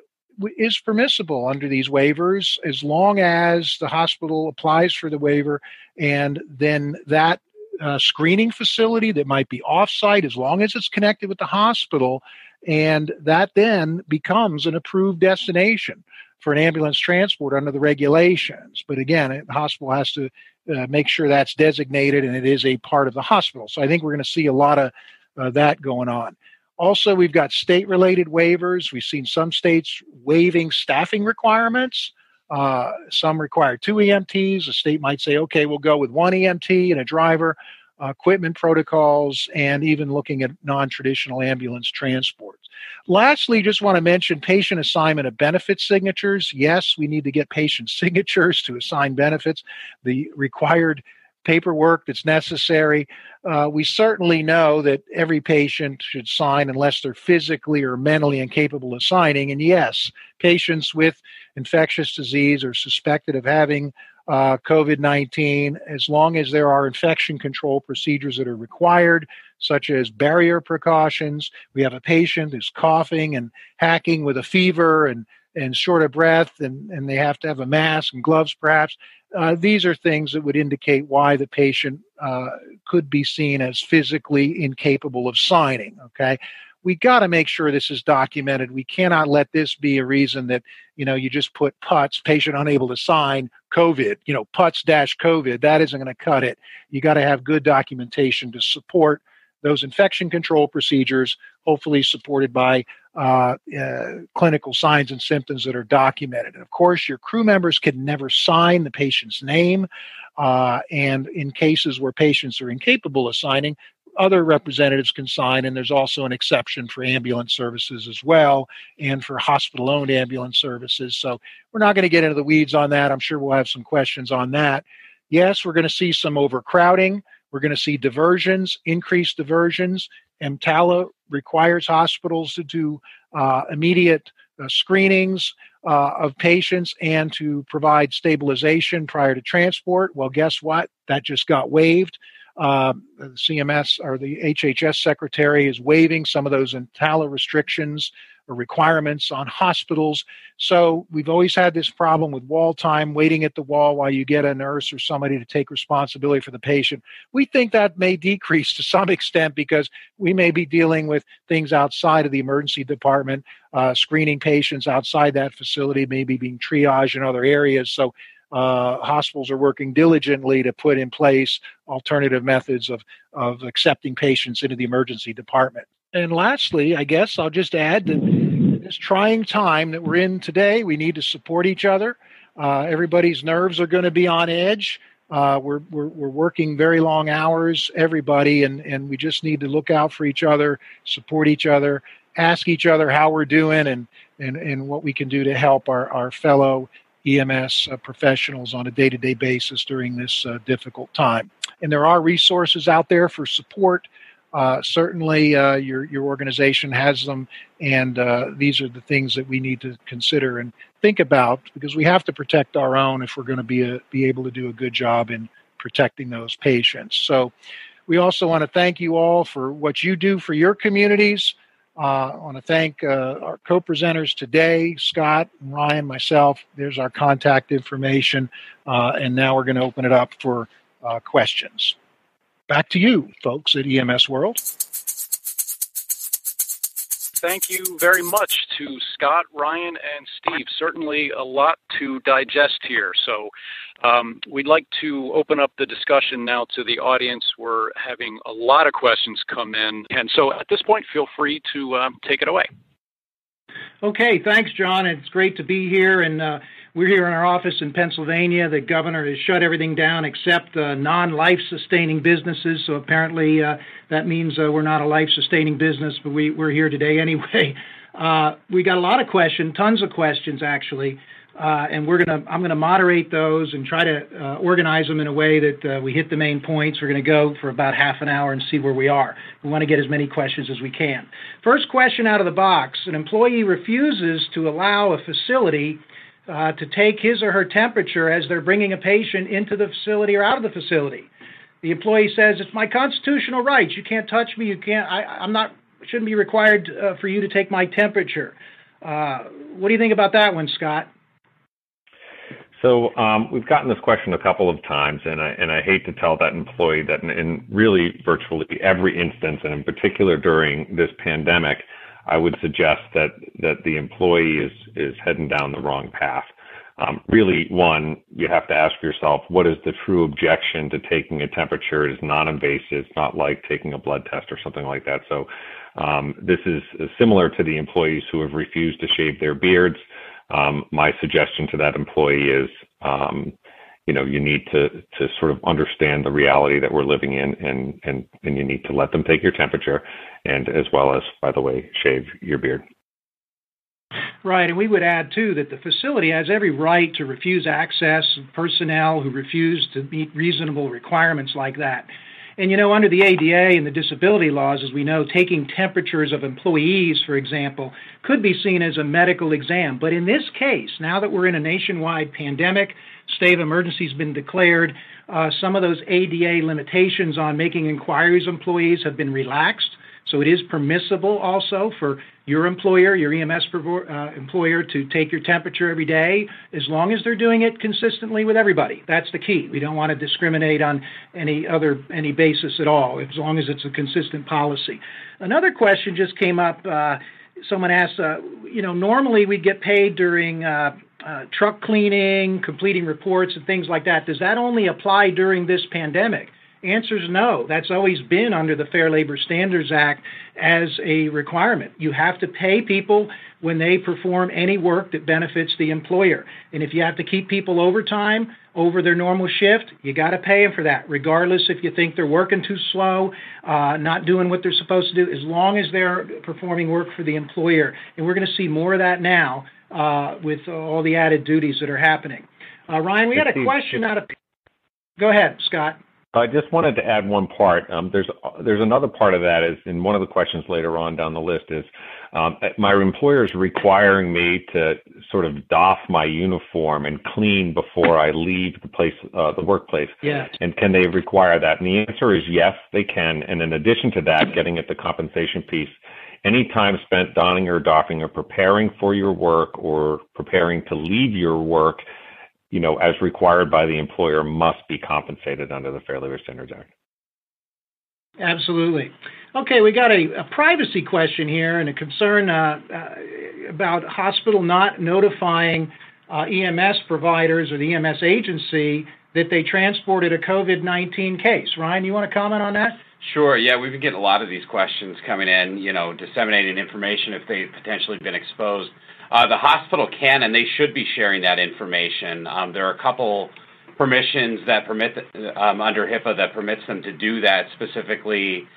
is permissible under these waivers as long as the hospital applies for the waiver and then that uh, screening facility that might be offsite as long as it's connected with the hospital and that then becomes an approved destination for an ambulance transport under the regulations. But again the hospital has to uh, make sure that's designated and it is a part of the hospital. So i think we're going to see a lot of uh, that going on also, we've got state related waivers. We've seen some states waiving staffing requirements Uh, some require two EMTs. A state might say, okay, we'll go with one EMT and a driver, uh, equipment protocols, and even looking at non traditional ambulance transports. Lastly, just want to mention patient assignment of benefit signatures. Yes, we need to get patient signatures to assign benefits. The required paperwork that's necessary. Uh, we certainly know that every patient should sign unless they're physically or mentally incapable of signing. And yes, patients with infectious disease or suspected of having uh, COVID 19, as long as there are infection control procedures that are required, such as barrier precautions. We have a patient who's coughing and hacking with a fever and and short of breath, and, and they have to have a mask and gloves, perhaps. Uh, these are things that would indicate why the patient uh, could be seen as physically incapable of signing. Okay, we got to make sure this is documented. We cannot let this be a reason that you know you just put PUTS patient unable to sign COVID. You know PUTS dash COVID. That isn't going to cut it. You got to have good documentation to support those infection control procedures, hopefully supported by uh, uh, clinical signs and symptoms that are documented. And of course, your crew members can never sign the patient's name. Uh, and in cases where patients are incapable of signing, other representatives can sign, and there's also an exception for ambulance services as well, and for hospital owned ambulance services. So we're not going to get into the weeds on that. I'm sure we'll have some questions on that. Yes, we're going to see some overcrowding. We're going to see diversions, increased diversions. EMTALA requires hospitals to do uh, immediate uh, screenings uh, of patients and to provide stabilization prior to transport. Well, guess what? That just got waived. Uh, the CMS or the HHS secretary is waiving some of those EMTALA restrictions requirements on hospitals. So we've always had this problem with wall time, waiting at the wall while you get a nurse or somebody to take responsibility for the patient. We think that may decrease to some extent because we may be dealing with things outside of the emergency department, uh, screening patients outside that facility, maybe being triaged in other areas. So uh, hospitals are working diligently to put in place alternative methods of, of accepting patients into the emergency department. And lastly, I guess I'll just add that this trying time that we're in today, we need to support each other. Uh, everybody's nerves are going to be on edge. Uh, we're, we're, we're working very long hours, everybody, and, and we just need to look out for each other, support each other, ask each other how we're doing, and, and, and what we can do to help our, our fellow EMS uh, professionals on a day to day basis during this uh, difficult time. And there are resources out there for support uh, certainly uh, your your organization has them, and uh, these are the things that we need to consider and think about because we have to protect our own if we're going to be a, be able to do a good job in protecting those patients. So, we also want to thank you all for what you do for your communities. Uh, I want to thank uh, our co-presenters today, Scott and Ryan, myself. There's our contact information, and now we're going to open it up for questions. Back to you, folks at EMS World. Thank you very much to Scott, Ryan, and Steve. Certainly a lot to digest here. So um, we'd like to open up the discussion now to the audience. We're having a lot of questions come in. And so at this point, feel free to um, take it away. Okay, thanks, John. It's great to be here. And uh, we're here in our office in Pennsylvania. The governor has shut everything down except uh, non-life sustaining businesses. So apparently uh, that means uh, we're not a life sustaining business, but we, we're here today anyway. Uh, we got a lot of questions, tons of questions actually. Uh, and we're gonna, I'm gonna moderate those and try to uh, organize them in a way that we hit the main points. We're gonna go for about half an hour and see where we are. We want to get as many questions as we can. First question out of the box: An employee refuses to allow a facility uh, to take his or her temperature as they're bringing a patient into the facility or out of the facility. The employee says, "It's my constitutional rights. You can't touch me. You can't. I, am not. Shouldn't be required uh, for you to take my temperature." Uh, what do you think about that one, Scott? So um, we've gotten this question a couple of times, and I and I hate to tell that employee that in, in really virtually every instance, and in particular during this pandemic, I would suggest that that the employee is is heading down the wrong path. Um, really, one, you have to ask yourself, what is the true objection to taking a temperature? It is non-invasive. It's not like taking a blood test or something like that. So um, this is similar to the employees who have refused to shave their beards. um, my suggestion to that employee is, um, you know, you need to to sort of understand the reality that we're living in, and and and you need to let them take your temperature, and as well as, by the way, shave your beard. Right, and we would add too that the facility has every right to refuse access personnel who refuse to meet reasonable requirements like that. And you know, under the ADA and the disability laws, as we know, taking temperatures of employees, for example, could be seen as a medical exam. But in this case, now that we're in a nationwide pandemic, state of emergency has been declared, uh, some of those ADA limitations on making inquiries employees have been relaxed. So it is permissible also for your employer, your EMS uh, employer, to take your temperature every day, as long as they're doing it consistently with everybody. That's the key. We don't want to discriminate on any other any basis at all, as long as it's a consistent policy. Another question just came up. Uh, someone asked, uh, you know, normally we get paid during uh, uh, truck cleaning, completing reports, and things like that. Does that only apply during this pandemic? Answer is no. That's always been under the Fair Labor Standards Act as a requirement. You have to pay people when they perform any work that benefits the employer. And if you have to keep people overtime over their normal shift, you got to pay them for that, regardless if you think they're working too slow, uh, not doing what they're supposed to do, as long as they're performing work for the employer. And we're going to see more of that now uh, with all the added duties that are happening. Uh, Ryan, we had a question out of. Go ahead, Scott. I just wanted to add one part. Um, there's there's another part of that is in one of the questions later on down the list is um, my employer is requiring me to sort of doff my uniform and clean before I leave the place, uh, the workplace. Yeah. And can they require that? And the answer is yes, they can. And in addition to that, getting at the compensation piece, any time spent donning or doffing or preparing for your work or preparing to leave your work you know, as required by the employer, must be compensated under the Fair Labor Standards Act. Absolutely. Okay, we got a, a privacy question here and a concern uh, uh, about hospital not notifying uh, EMS providers or the EMS agency that they transported a COVID 19 case. Ryan, you want to comment on that? Sure. Yeah, we've been getting a lot of these questions coming in, you know, disseminating information if they've potentially been exposed. Uh, the hospital can and they should be sharing that information. Um, there are a couple permissions that permit um, under HIPAA that permits them to do that specifically.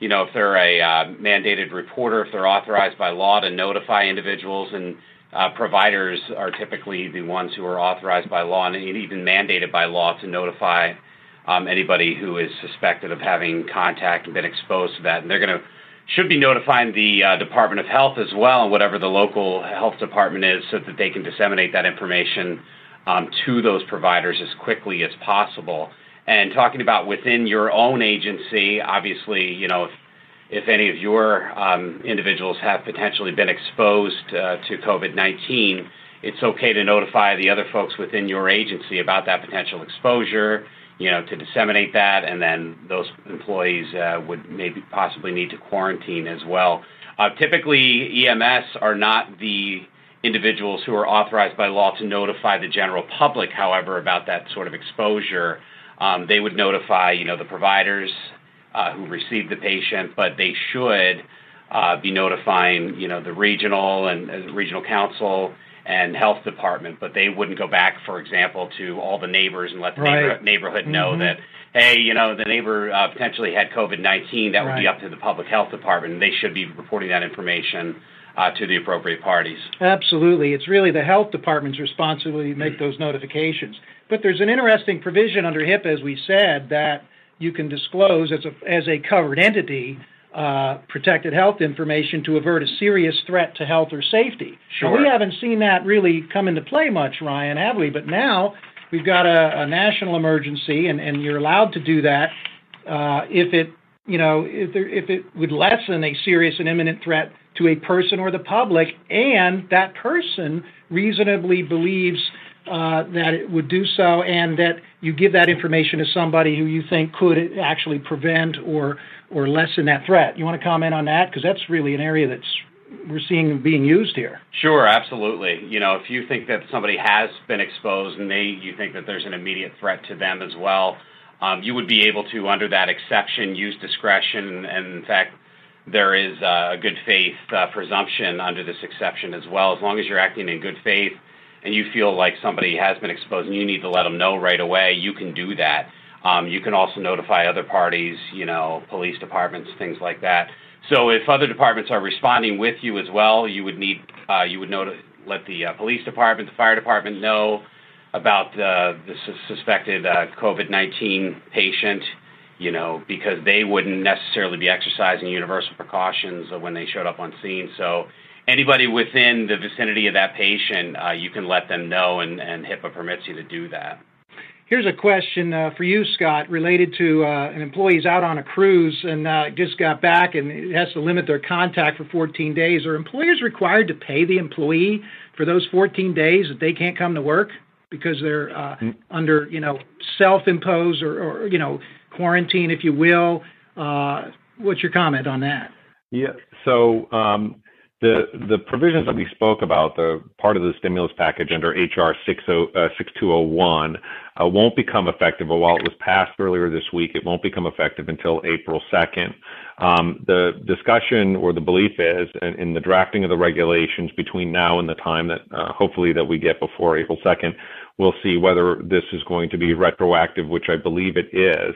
You know, if they're a uh, mandated reporter, if they're authorized by law to notify individuals, and uh, providers are typically the ones who are authorized by law and even mandated by law to notify um, anybody who is suspected of having contact and been exposed to that. And they're going to should be notifying the uh, Department of Health as well, and whatever the local health department is, so that they can disseminate that information um, to those providers as quickly as possible. And talking about within your own agency, obviously, you know, if, if any of your um, individuals have potentially been exposed uh, to COVID 19, it's okay to notify the other folks within your agency about that potential exposure you know, to disseminate that, and then those employees uh, would maybe possibly need to quarantine as well. Uh, typically, EMS are not the individuals who are authorized by law to notify the general public, however, about that sort of exposure. Um, they would notify, you know, the providers uh, who received the patient, but they should uh, be notifying, you know, the regional and uh, regional council and health department, but they wouldn't go back, for example, to all the neighbors and let the right. neighbor, neighborhood know mm-hmm. that, hey, you know, the neighbor uh, potentially had COVID 19. That would right. be up to the public health department, and they should be reporting that information. Uh, to the appropriate parties. Absolutely. It's really the health department's responsibility to make those notifications. But there's an interesting provision under HIPAA, as we said, that you can disclose as a, as a covered entity uh, protected health information to avert a serious threat to health or safety. Sure. Now, we haven't seen that really come into play much, Ryan, have we? But now we've got a, a national emergency, and, and you're allowed to do that uh, if it, you know, if, there, if it would lessen a serious and imminent threat to a person or the public, and that person reasonably believes uh, that it would do so, and that you give that information to somebody who you think could actually prevent or or lessen that threat. You want to comment on that because that's really an area that's we're seeing being used here. Sure, absolutely. You know, if you think that somebody has been exposed and they you think that there's an immediate threat to them as well, um, you would be able to, under that exception, use discretion. And in fact, there is a good faith uh, presumption under this exception as well. As long as you're acting in good faith and you feel like somebody has been exposed and you need to let them know right away, you can do that. Um, you can also notify other parties, you know, police departments, things like that. So if other departments are responding with you as well, you would need uh, you would let the uh, police department, the fire department know about the, the suspected uh, COVID-19 patient, you know, because they wouldn't necessarily be exercising universal precautions when they showed up on scene. So anybody within the vicinity of that patient, uh, you can let them know, and, and HIPAA permits you to do that. Here's a question uh, for you, Scott, related to uh, an employee's out on a cruise and uh, just got back and has to limit their contact for 14 days. Are employers required to pay the employee for those 14 days that they can't come to work because they're uh, mm. under, you know, self-imposed or, or, you know, quarantine, if you will? Uh, what's your comment on that? Yeah. So um, the the provisions that we spoke about, the part of the stimulus package under HR 6201, uh, won't become effective. While it was passed earlier this week, it won't become effective until April 2nd. Um, the discussion or the belief is, in, in, the drafting of the regulations between now and the time that uh, hopefully that we get before April 2nd, we'll see whether this is going to be retroactive, which I believe it is.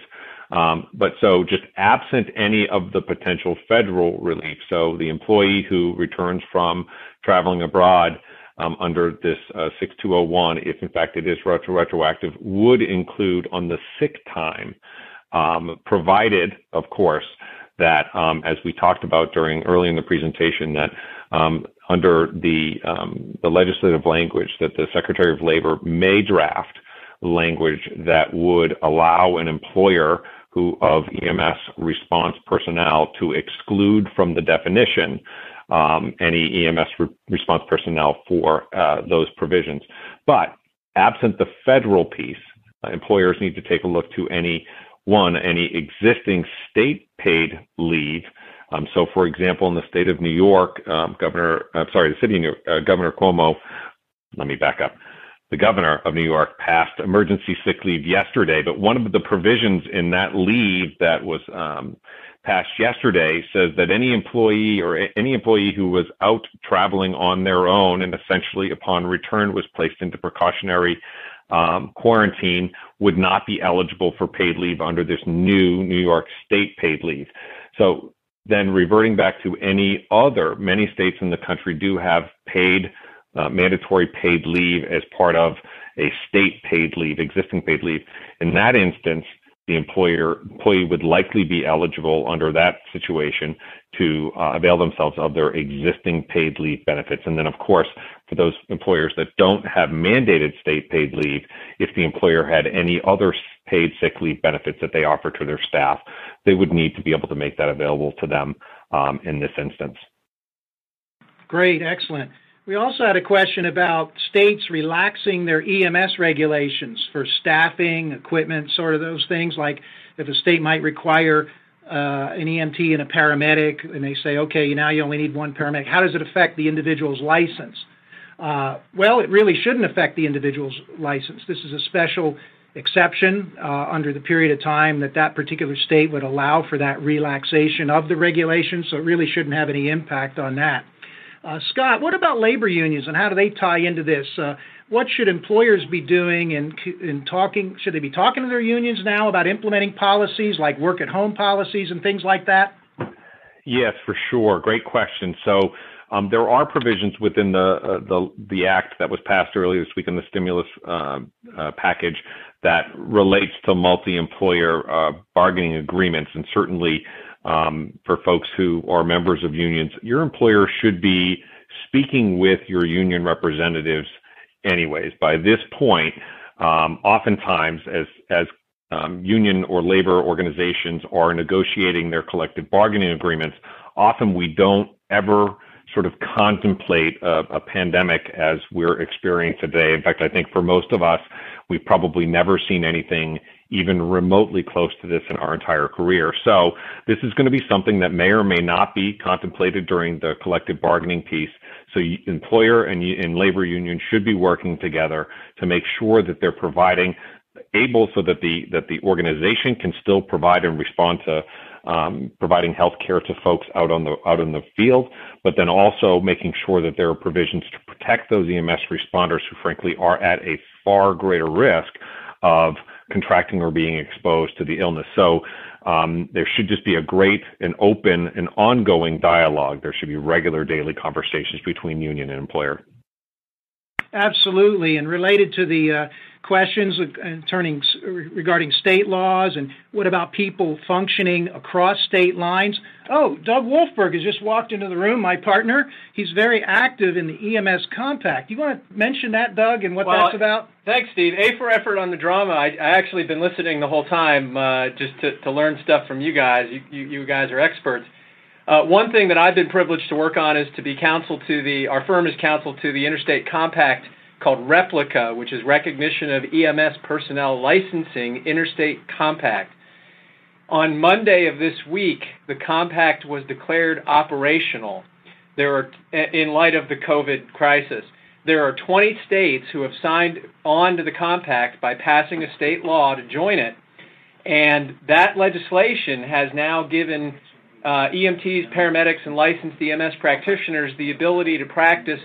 Um, but so just absent any of the potential federal relief, so the employee who returns from traveling abroad um, under this uh, 6201, if in fact it is retro- retroactive, would include on the sick time, um, provided, of course, that um, as we talked about during early in the presentation, that um, under the um, the legislative language that the Secretary of Labor may draft language that would allow an employer who of EMS response personnel to exclude from the definition um, any EMS re- response personnel for uh, those provisions. But absent the federal piece, uh, employers need to take a look to any one, any existing state paid leave. Um, so, for example, in the state of New York, um, Governor, I'm sorry, the city of New York, uh, Governor Cuomo, let me back up the governor of New York passed emergency sick leave yesterday, but one of the provisions in that leave that was um, passed yesterday says that any employee or any employee who was out traveling on their own and essentially upon return was placed into precautionary um, quarantine would not be eligible for paid leave under this new New York state paid leave. So then reverting back to any other, many states in the country do have paid uh, mandatory paid leave as part of a state paid leave, existing paid leave. In that instance, the employer employee would likely be eligible under that situation to uh, avail themselves of their existing paid leave benefits. And then, of course, for those employers that don't have mandated state paid leave, if the employer had any other paid sick leave benefits that they offer to their staff, they would need to be able to make that available to them um, in this instance. Great, excellent. We also had a question about states relaxing their EMS regulations for staffing, equipment, sort of those things. Like if a state might require uh, an EMT and a paramedic, and they say, okay, now you only need one paramedic. How does it affect the individual's license? Uh, well, it really shouldn't affect the individual's license. This is a special exception uh, under the period of time that that particular state would allow for that relaxation of the regulation, so it really shouldn't have any impact on that. Uh, Scott, what about labor unions and how do they tie into this? Uh, what should employers be doing in, in talking? Should they be talking to their unions now about implementing policies like work at home policies and things like that? Yes, for sure. Great question. So um, there are provisions within the, uh, the, the act that was passed earlier this week in the stimulus uh, uh, package that relates to multi-employer uh, bargaining agreements, and certainly um, for folks who are members of unions, your employer should be speaking with your union representatives anyways. By this point, um, oftentimes as, as um, union or labor organizations are negotiating their collective bargaining agreements, often we don't ever sort of contemplate a, a, pandemic as we're experiencing today. In fact, I think for most of us, we've probably never seen anything even remotely close to this in our entire career. So this is going to be something that may or may not be contemplated during the collective bargaining piece. So employer and, and labor union should be working together to make sure that they're providing able so that the that the organization can still provide and respond to um, providing health care to folks out on the out in the field, but then also making sure that there are provisions to protect those EMS responders who, frankly, are at a far greater risk of contracting or being exposed to the illness. So um, there should just be a great and open and ongoing dialogue. There should be regular daily conversations between union and employer. Absolutely, and related to the uh, questions turning regarding state laws and what about people functioning across state lines. Oh, Doug Wolfberg has just walked into the room, my partner. He's very active in the EMS Compact. You want to mention that, Doug, and what well, that's about? Thanks, Steve. A for effort on the drama. I, I actually been listening the whole time uh, just to, to learn stuff from you guys. You, you, you guys are experts. Uh, one thing that I've been privileged to work on is to be counsel to the, our firm is counsel to the Interstate Compact called Replica, which is Recognition of EMS Personnel Licensing Interstate Compact. On Monday of this week, the compact was declared operational. There are, in light of the COVID crisis, there are 20 states who have signed on to the compact by passing a state law to join it. And that legislation has now given uh, EMTs, paramedics, and licensed EMS practitioners the ability to practice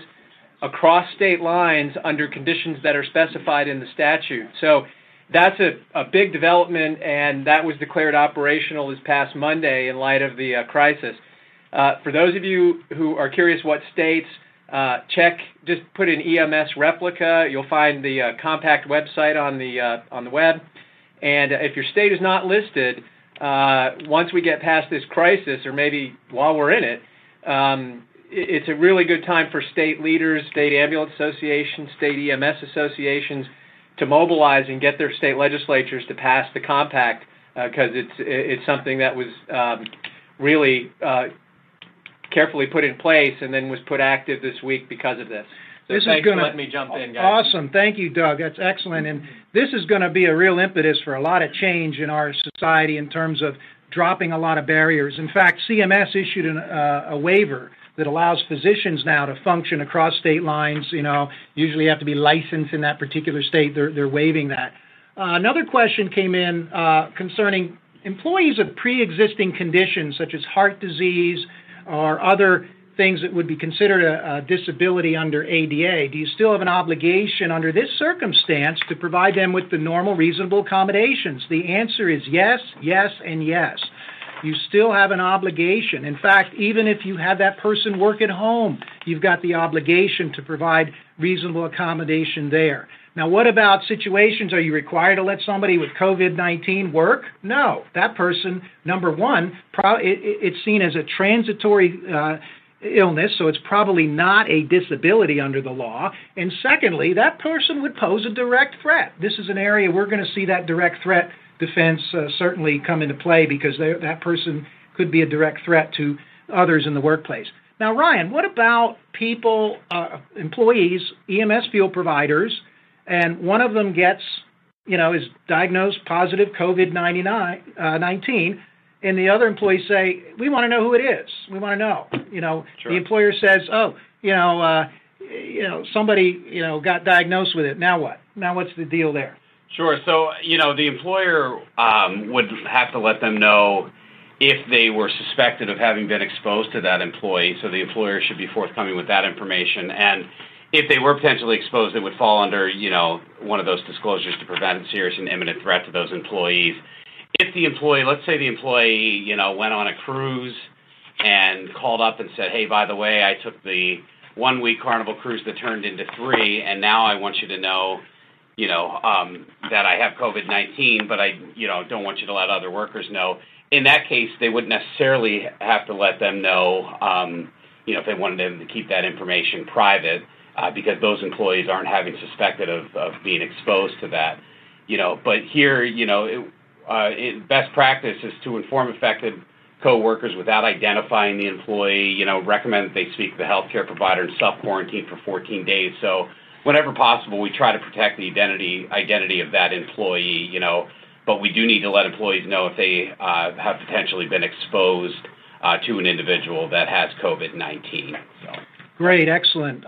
across state lines under conditions that are specified in the statute. So that's a, a big development, and that was declared operational this past Monday in light of the uh, crisis. Uh, for those of you who are curious what states, uh, check, just put in EMS replica. You'll find the uh, compact website on the, uh, on the web. And if your state is not listed, uh, once we get past this crisis, or maybe while we're in it, um, it's a really good time for state leaders, state ambulance associations, state EMS associations to mobilize and get their state legislatures to pass the compact because uh, it's it's something that was um, really uh, carefully put in place and then was put active this week because of this. So this is going to let me jump in, guys. Awesome, thank you, Doug. That's excellent, and this is going to be a real impetus for a lot of change in our society in terms of dropping a lot of barriers. In fact, CMS issued an, uh, a waiver that allows physicians now to function across state lines. You know, usually you have to be licensed in that particular state. They're, they're waiving that. Uh, another question came in uh, concerning employees of pre-existing conditions such as heart disease or other things that would be considered a, a, disability under ADA. Do you still have an obligation under this circumstance to provide them with the normal reasonable accommodations? The answer is yes, yes, and yes you still have an obligation. In fact, even if you have that person work at home, you've got the obligation to provide reasonable accommodation there. Now, what about situations? Are you required to let somebody with COVID 19 work? No. That person, number one, it's seen as a transitory uh, illness, so it's probably not a disability under the law. And secondly, that person would pose a direct threat. This is an area we're going to see that direct threat defense uh, certainly come into play because that person could be a direct threat to others in the workplace. Now, Ryan, what about people, uh, employees, EMS field providers, and one of them gets, you know, is diagnosed positive COVID 19, uh, and the other employees say, "We want to know who it is. We want to know." You know, sure. the employer says, "Oh, you know, uh, you know, somebody, you know, got diagnosed with it. Now what? Now what's the deal there?" Sure. So, you know, the employer um, would have to let them know if they were suspected of having been exposed to that employee. So the employer should be forthcoming with that information. And if they were potentially exposed, it would fall under, you know, one of those disclosures to prevent serious and imminent threat to those employees. If the employee, let's say the employee, you know, went on a cruise and called up and said, hey, by the way, I took the one week carnival cruise that turned into three, and now I want you to know you know, um, that I have COVID 19, but I, you know, don't want you to let other workers know. In that case, they wouldn't necessarily have to let them know, um, you know, if they wanted them to keep that information private, uh, because those employees aren't having suspected of, of being exposed to that. You know, but here, you know, it, uh, it, best practice is to inform affected co-workers without identifying the employee. You know, recommend that they speak to the healthcare provider and self quarantine for 14 days. So whenever possible, we try to protect the identity identity of that employee. You know, but we do need to let employees know if they uh, have potentially been exposed uh, to an individual that has COVID nineteen. So. Great, excellent.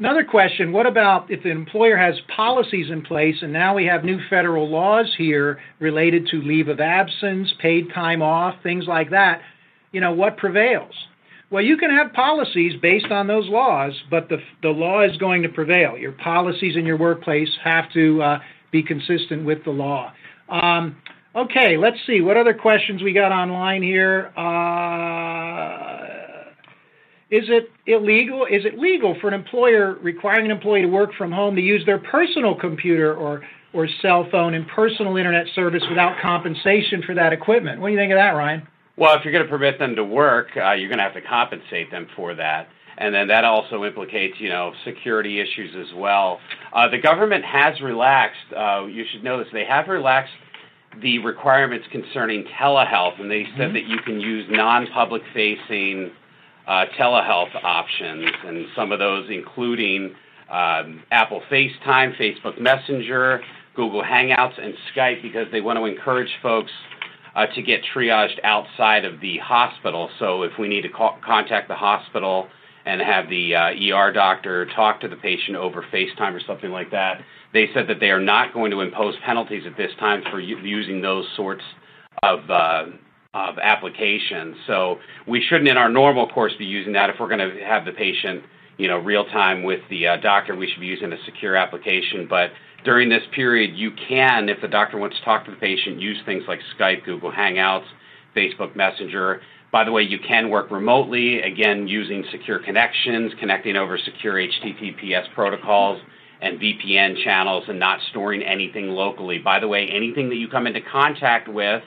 Another question what about if the employer has policies in place and now we have new federal laws here related to leave of absence, paid time off, things like that? You know, what prevails? Well, you can have policies based on those laws, but the, the law is going to prevail. Your policies in your workplace have to uh, be consistent with the law. Um, okay, let's see. What other questions we got online here? Uh, is it illegal? Is it legal for an employer requiring an employee to work from home to use their personal computer or or cell phone and personal internet service without compensation for that equipment? What do you think of that, Ryan? Well, if you're going to permit them to work, uh, you're going to have to compensate them for that. And then that also implicates, you know, security issues as well. Uh, the government has relaxed, uh, you should know this, they have relaxed the requirements concerning telehealth, and they said mm-hmm. that you can use non public facing uh, telehealth options, and some of those including um, Apple FaceTime, Facebook Messenger, Google Hangouts, and Skype because they want to encourage folks uh, to get triaged outside of the hospital. So if we need to call, contact the hospital and have the uh, ER doctor talk to the patient over FaceTime or something like that, they said that they are not going to impose penalties at this time for u- using those sorts of uh, of applications. So we shouldn't, in our normal course, be using that. If we're going to have the patient, you know, real time with the uh, doctor, we should be using a secure application. But during this period, you can, if the doctor wants to talk to the patient, use things like Skype, Google Hangouts, Facebook Messenger. By the way, you can work remotely, again, using secure connections, connecting over secure HTTPS protocols and VPN channels, and not storing anything locally. By the way, anything that you come into contact with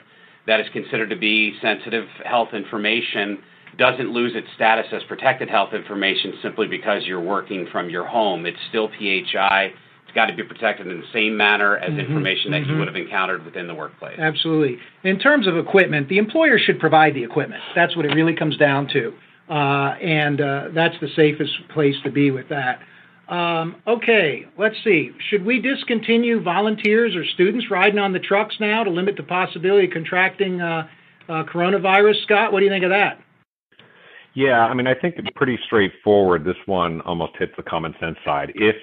that is considered to be sensitive health information doesn't lose its status as protected health information simply because you're working from your home. It's still PHI It's got to be protected in the same manner as mm-hmm, information that mm-hmm. you would have encountered within the workplace. Absolutely. In terms of equipment, the employer should provide the equipment. That's what it really comes down to. Uh, and uh, that's the safest place to be with that. Um, okay, let's see. Should we discontinue volunteers or students riding on the trucks now to limit the possibility of contracting uh, uh coronavirus? Scott, what do you think of that? Yeah, I mean, I think it's pretty straightforward. This one almost hits the common sense side. If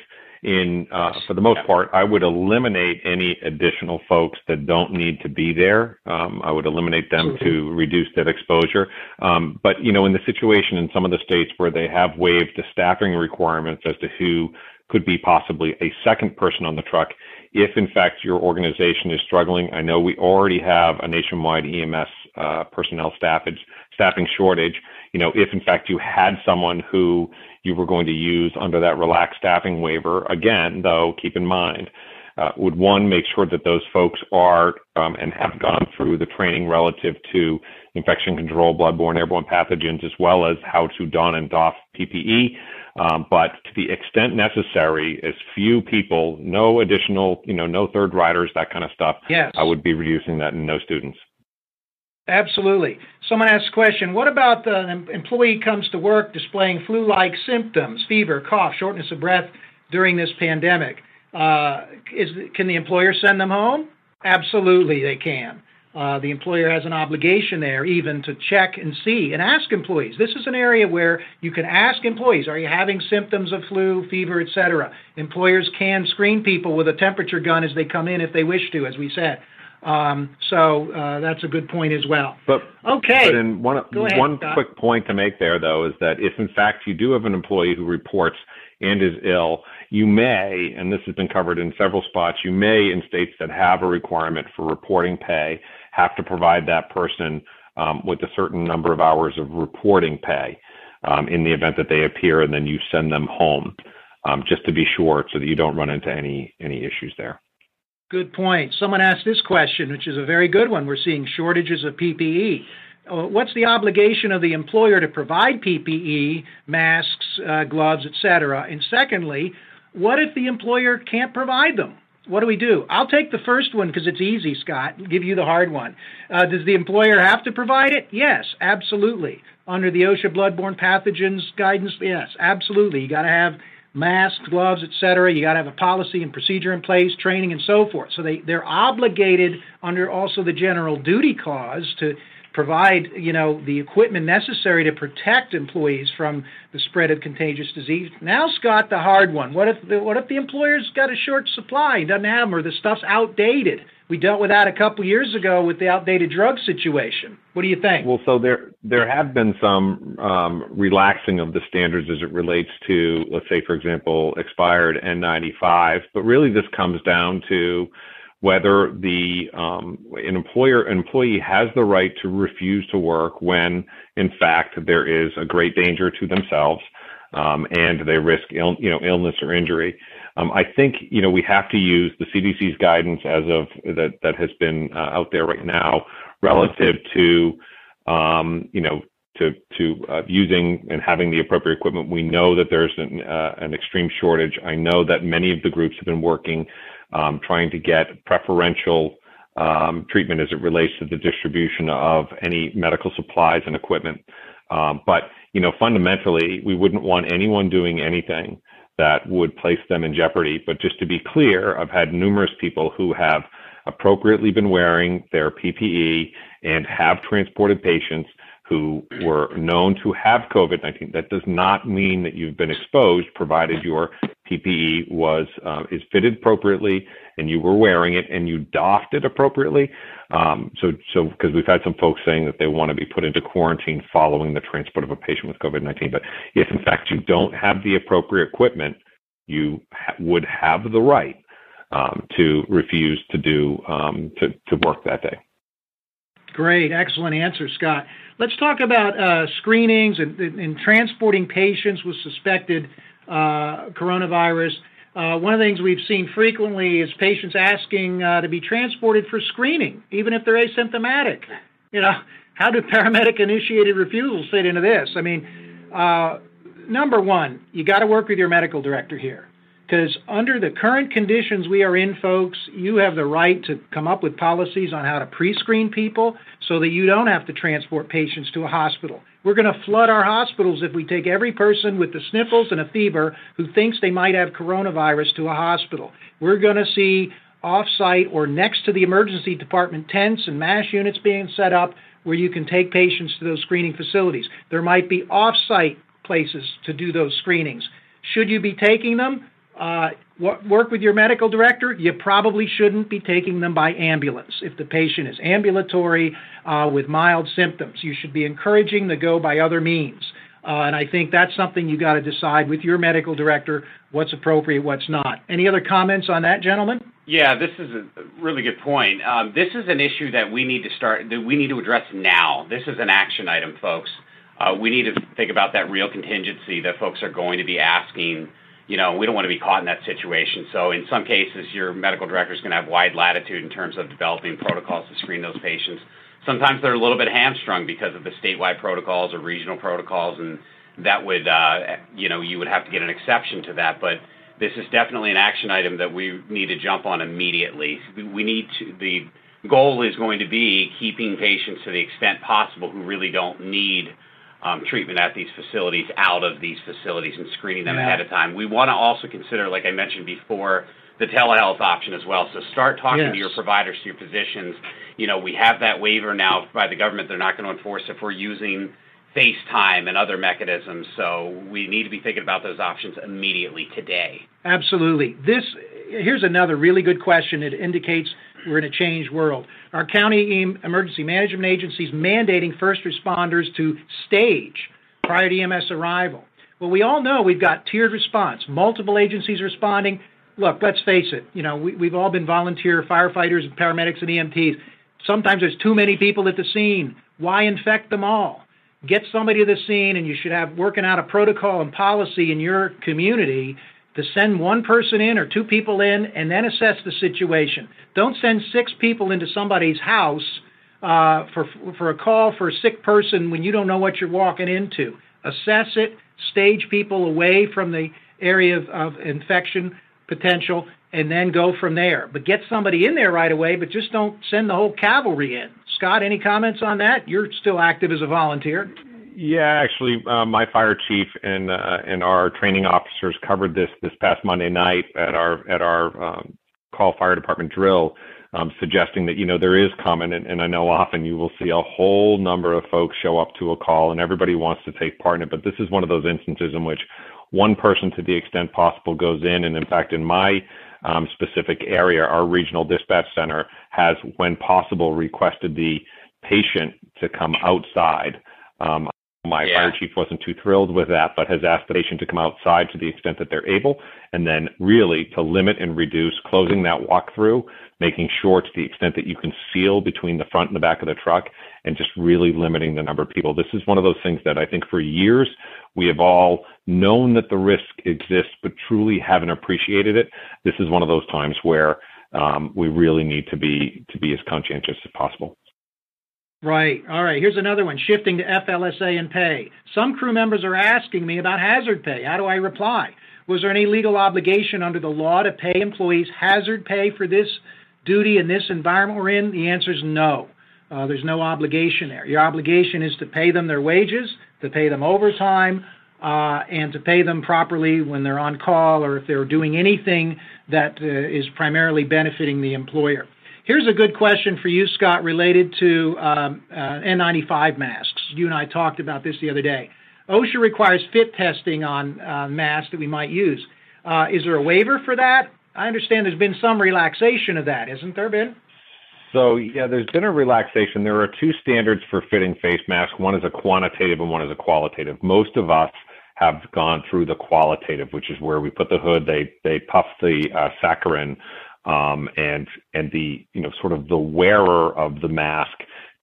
in uh, for the most part, I would eliminate any additional folks that don't need to be there. Um, I would eliminate them to reduce that exposure. Um, but you know, in the situation in some of the states where they have waived the staffing requirements as to who could be possibly a second person on the truck, if in fact your organization is struggling, I know we already have a nationwide EMS uh, personnel staffage, staffing shortage. You know, if in fact you had someone who you were going to use under that relaxed staffing waiver. Again, though, keep in mind, uh, would one make sure that those folks are um, and have gone through the training relative to infection control, bloodborne, airborne pathogens, as well as how to don and doff PPE. Um, but to the extent necessary, as few people, no additional, you know, no third riders, that kind of stuff. Yes. I would be reducing that and no students. Absolutely. Someone asks a question What about the employee comes to work displaying flu like symptoms, fever, cough, shortness of breath during this pandemic? Uh, is, can the employer send them home? Absolutely, they can. Uh, the employer has an obligation there even to check and see and ask employees. This is an area where you can ask employees, are you having symptoms of flu, fever, etc. Employers can screen people with a temperature gun as they come in if they wish to, as we said. Um, so uh, that's a good point as well. But okay, but in one ahead, one Scott. quick point to make there though is that if in fact you do have an employee who reports and is ill, you may, and this has been covered in several spots, you may in states that have a requirement for reporting pay have to provide that person um, with a certain number of hours of reporting pay um, in the event that they appear, and then you send them home. Um, just to be sure, so that you don't run into any any issues there. Good point. Someone asked this question, which is a very good one. We're seeing shortages of PPE. Uh, what's the obligation of the employer to provide PPE, masks, uh, gloves, etc.? And secondly, what if the employer can't provide them? What do we do? I'll take the first one because it's easy, Scott. Give you the hard one. Uh, does the employer have to provide it? Yes, absolutely. Under the OSHA bloodborne pathogens guidance, yes, absolutely. You got to have masks, gloves, etc. You got to have a policy and procedure in place, training, and so forth. So they they're obligated under also the general duty clause to provide, you know, the equipment necessary to protect employees from the spread of contagious disease. Now, Scott, the hard one. What if the, what if the employer's got a short supply, doesn't have them, or the stuff's outdated? We dealt with that a couple years ago with the outdated drug situation. What do you think? Well, so there there have been some um, relaxing of the standards as it relates to, let's say, for example, expired N95. But really, this comes down to whether the um, an employer an employee has the right to refuse to work when, in fact, there is a great danger to themselves um, and they risk Ill, you know illness or injury. Um, I think you know we have to use the CDC's guidance as of that that has been uh, out there right now relative to um, you know to to uh, using and having the appropriate equipment. We know that there's an, uh, an extreme shortage. I know that many of the groups have been working um, trying to get preferential um, treatment as it relates to the distribution of any medical supplies and equipment. Um, but you know, fundamentally, we wouldn't want anyone doing anything that would place them in jeopardy. But just to be clear, I've had numerous people who have appropriately been wearing their PPE and have transported patients who were known to have COVID 19. That does not mean that you've been exposed, provided your PPE was uh, is fitted appropriately and you were wearing it and you doffed it appropriately. Um, so, so because we've had some folks saying that they want to be put into quarantine following the transport of a patient with COVID 19. But if in fact you don't have the appropriate equipment, you ha- would have the right um, to refuse to do um, to, to work that day. Great, excellent answer, Scott. Let's talk about uh, screenings and, and, transporting patients with suspected uh, coronavirus. Uh, one of the things we've seen frequently is patients asking uh, to be transported for screening, even if they're asymptomatic. You know, how do paramedic-initiated refusals fit into this? I mean, uh, number one, you got to work with your medical director here because under the current conditions we are in, folks, you have the right to come up with policies on how to pre screen people so that you don't have to transport patients to a hospital. We're going to flood our hospitals if we take every person with the sniffles and a fever who thinks they might have coronavirus to a hospital. We're going to see off site or next to the emergency department tents and mass units being set up where you can take patients to those screening facilities. There might be off site places to do those screenings. Should you be taking them? Uh, work with your medical director. You probably shouldn't be taking them by ambulance. If the patient is ambulatory uh, with mild symptoms, you should be encouraging the go by other means. Uh, and I think that's something you got to decide with your medical director what's appropriate, what's not. Any other comments on that, gentlemen? Yeah, this is a really good point. Um, this is an issue that we need to start, that we need to address now. This is an action item, folks. Uh, we need to think about that real contingency that folks are going to be asking you know, we don't want to be caught in that situation. So in some cases, your medical director is going to have wide latitude in terms of developing protocols to screen those patients. Sometimes they're a little bit hamstrung because of the statewide protocols or regional protocols, and that would, uh, you know, you would have to get an exception to that. But this is definitely an action item that we need to jump on immediately. We need to, the goal is going to be keeping patients to the extent possible who really don't need um, treatment at these facilities out of these facilities and screening them yeah. ahead of time. We want to also consider, like I mentioned before, the telehealth option as well. So start talking yes. to your providers, to your physicians. You know, we have that waiver now by the government. They're not going to enforce if we're using FaceTime and other mechanisms. So we need to be thinking about those options immediately today. Absolutely. This here's another really good question. It indicates we're in a changed world. Our county emergency management agencies mandating first responders to stage prior to EMS arrival. Well, we all know we've got tiered response, multiple agencies responding. Look, let's face it, you know, we, we've all been volunteer firefighters and paramedics and EMTs. Sometimes there's too many people at the scene. Why infect them all? Get somebody to the scene, and you should have working out a protocol and policy in your community to send one person in or two people in and then assess the situation. Don't send six people into somebody's house uh, for for a call for a sick person when you don't know what you're walking into. Assess it, stage people away from the area of, of infection potential, and then go from there. But get somebody in there right away, but just don't send the whole cavalry in. Scott, any comments on that? You're still active as a volunteer. Yeah, actually, uh, my fire chief and uh, and our training officers covered this this past Monday night at our at our um, call fire department drill. um, suggesting that you know there is common, and, and I know often you will see a whole number of folks show up to a call, and everybody wants to take part in it. But this is one of those instances in which one person, to the extent possible, goes in, and in fact, in my um, specific area, our regional dispatch center has, when possible, requested the patient to come outside. Um, my yeah. fire chief wasn't too thrilled with that, but has asked the patient to come outside to the extent that they're able, and then really to limit and reduce closing that walk-through, making sure to the extent that you can seal between the front and the back of the truck, and just really limiting the number of people. This is one of those things that I think for years we have all known that the risk exists, but truly haven't appreciated it. This is one of those times where um, we really need to be to be as conscientious as possible. Right. All right. Here's another one shifting to FLSA and pay. Some crew members are asking me about hazard pay. How do I reply? Was there any legal obligation under the law to pay employees hazard pay for this duty in this environment we're in? The answer is no. Uh, there's no obligation there. Your obligation is to pay them their wages, to pay them overtime, uh, and to pay them properly when they're on call or if they're doing anything that uh, is primarily benefiting the employer. Here's a good question for you, Scott, related to um, uh, N95 masks. You and I talked about this the other day. OSHA requires fit testing on uh, masks that we might use. Uh, is there a waiver for that? I understand there's been some relaxation of that, isn't there, Ben? So yeah, there's been a relaxation. There are two standards for fitting face masks. One is a quantitative and one is a qualitative. Most of us have gone through the qualitative, which is where we put the hood, they they puff the uh, saccharin um, and and the you know sort of the wearer of the mask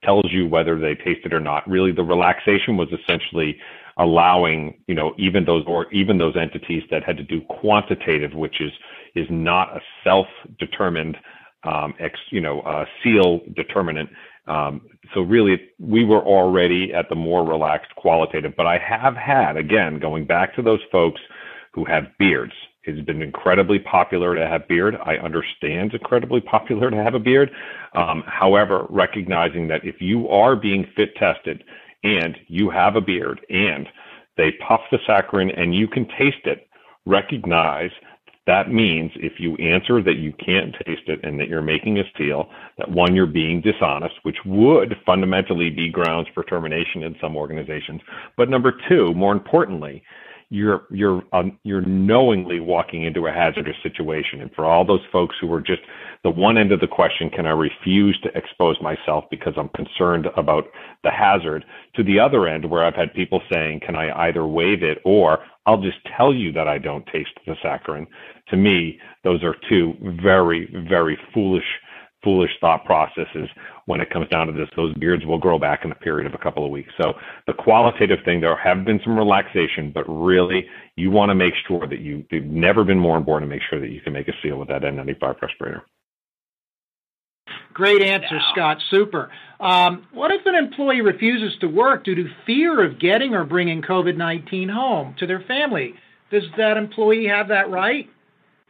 tells you whether they taste it or not. Really, the relaxation was essentially allowing you know even those or even those entities that had to do quantitative, which is is not a self-determined um, ex, you know uh, seal determinant. Um, so really, we were already at the more relaxed qualitative. But I have had again going back to those folks who have beards it's been incredibly popular to have beard. I understand it's incredibly popular to have a beard. Um, however, recognizing that if you are being fit tested and you have a beard and they puff the saccharin and you can taste it, recognize that means if you answer that you can't taste it and that you're making a seal, that one, you're being dishonest, which would fundamentally be grounds for termination in some organizations. But number two, more importantly, you're you're um, you're knowingly walking into a hazardous situation. And for all those folks who are just the one end of the question, can I refuse to expose myself because I'm concerned about the hazard? To the other end, where I've had people saying, can I either waive it or I'll just tell you that I don't taste the saccharin. To me, those are two very very foolish foolish thought processes when it comes down to this. Those beards will grow back in a period of a couple of weeks. So the qualitative thing, there have been some relaxation, but really you want to make sure that you, have never been more important to make sure that you can make a seal with that N95 respirator. Great answer, yeah. Scott. Super. Um, what if an employee refuses to work due to fear of getting or bringing COVID 19 home to their family? Does that employee have that right?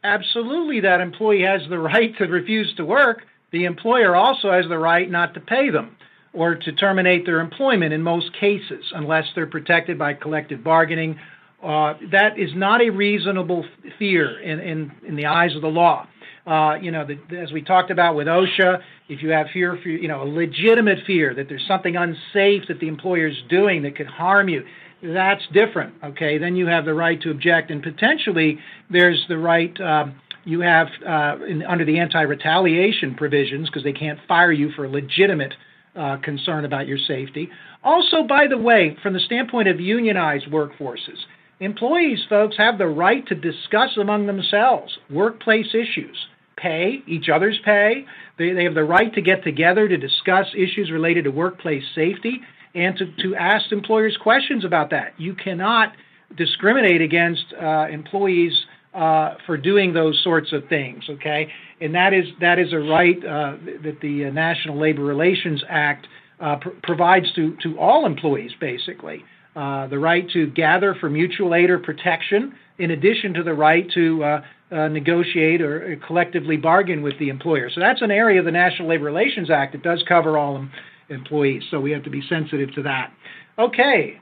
Absolutely, that employee has the right to refuse to work the employer also has the right not to pay them or to terminate their employment in most cases, unless they're protected by collective bargaining. Uh, that is not a reasonable fear in, in, in the eyes of the law. Uh, you know, the, as we talked about with OSHA, if you have fear, for, you know, a legitimate fear that there's something unsafe that the employer is doing that could harm you, that's different. Okay, then you have the right to object, and potentially there's the right. Um, you have uh, in, under the anti-retaliation provisions because they can't fire you for a legitimate uh, concern about your safety. Also, by the way, from the standpoint of unionized workforces, employees, folks, have the right to discuss among themselves workplace issues, pay, each other's pay. They, they have the right to get together to discuss issues related to workplace safety and to, to ask employers questions about that. You cannot discriminate against uh, employees uh, for doing those sorts of things. Okay, and that is that is a right uh, that the National Labor Relations Act uh, pr- provides to to all employees, basically. Uh, the right to gather for mutual aid or protection, in addition to the right to uh, negotiate or collectively bargain with the employer. So that's an area of the National Labor Relations Act that does cover all em- employees. So we have to be sensitive to that. Okay,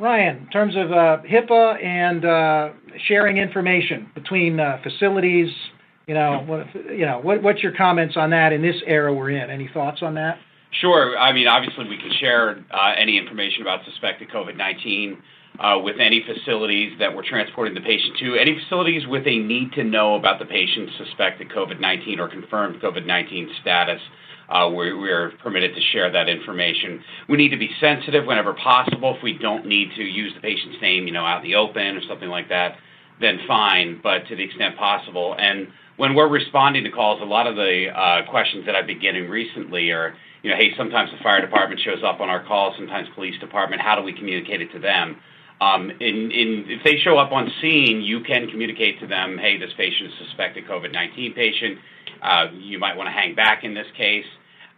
Ryan, in terms of uh, HIPAA and uh, sharing information between uh, facilities, You know, what, you know, what, what's your comments on that in this era we're in? Any thoughts on that? Sure. I mean, obviously, we can share uh, any information about suspected COVID 19 uh, with any facilities that we're transporting the patient to, any facilities with a need to know about the patient's suspected COVID 19 or confirmed COVID 19 status. Uh, we're, we're, permitted to share that information. We need to be sensitive whenever possible. If we don't need to use the patient's name, you know, out in the open or something like that, then fine. But to the extent possible, and when we're responding to calls, a lot of the uh, questions that I've been getting recently are, you know, hey, sometimes the fire department shows up on our calls, sometimes police department. How do we communicate it to them? Um, in, in, if they show up on scene, you can communicate to them, hey, this patient is suspected COVID-19 patient. Uh, you might want to hang back in this case.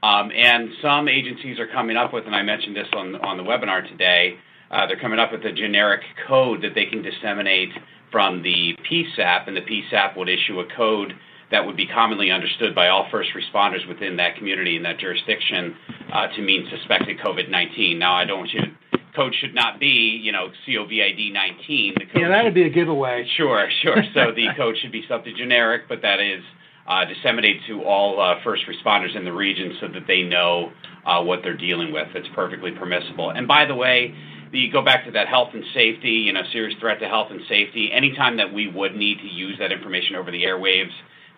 Um, and some agencies are coming up with, and I mentioned this on, on the webinar today, uh, they're coming up with a generic code that they can disseminate from the PSAP, and the PSAP would issue a code that would be commonly understood by all first responders within that community and that jurisdiction uh, to mean suspected COVID-19. Now, I don't want you to code should not be, you know, COVID 19. yeah, that would be a giveaway. Sure, sure. So the code should be something generic, but that is uh, disseminated to all uh, first responders in the region so that they know uh, what they're dealing with. It's perfectly permissible. And by the way, you go back to that health and safety, you know, serious threat to health and safety. Anytime that we would need to use that information over the airwaves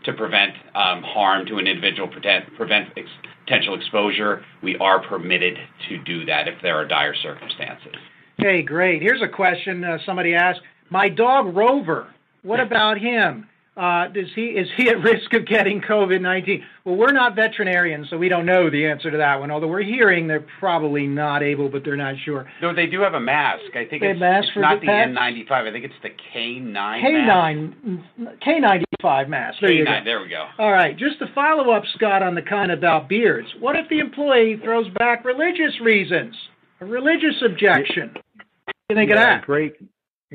to prevent um, harm to an individual, prevent, prevent ex- potential exposure, we are permitted to do that if there are dire circumstances. Okay, great. Here's a question uh, somebody asked. My dog Rover, what about him? Uh, is he is he at risk of getting COVID nineteen? Well, we're not veterinarians, so we don't know the answer to that one. Although we're hearing they're probably not able, but they're not sure. No, they do have a mask. I think they it's, mask it's not the, the N95. I think it's the K9. K9 K95 mask. There K9. There we go. All right. Just to follow up, Scott, on the kind about beards. What if the employee throws back religious reasons, a religious objection? What do you think yeah, of that? Great,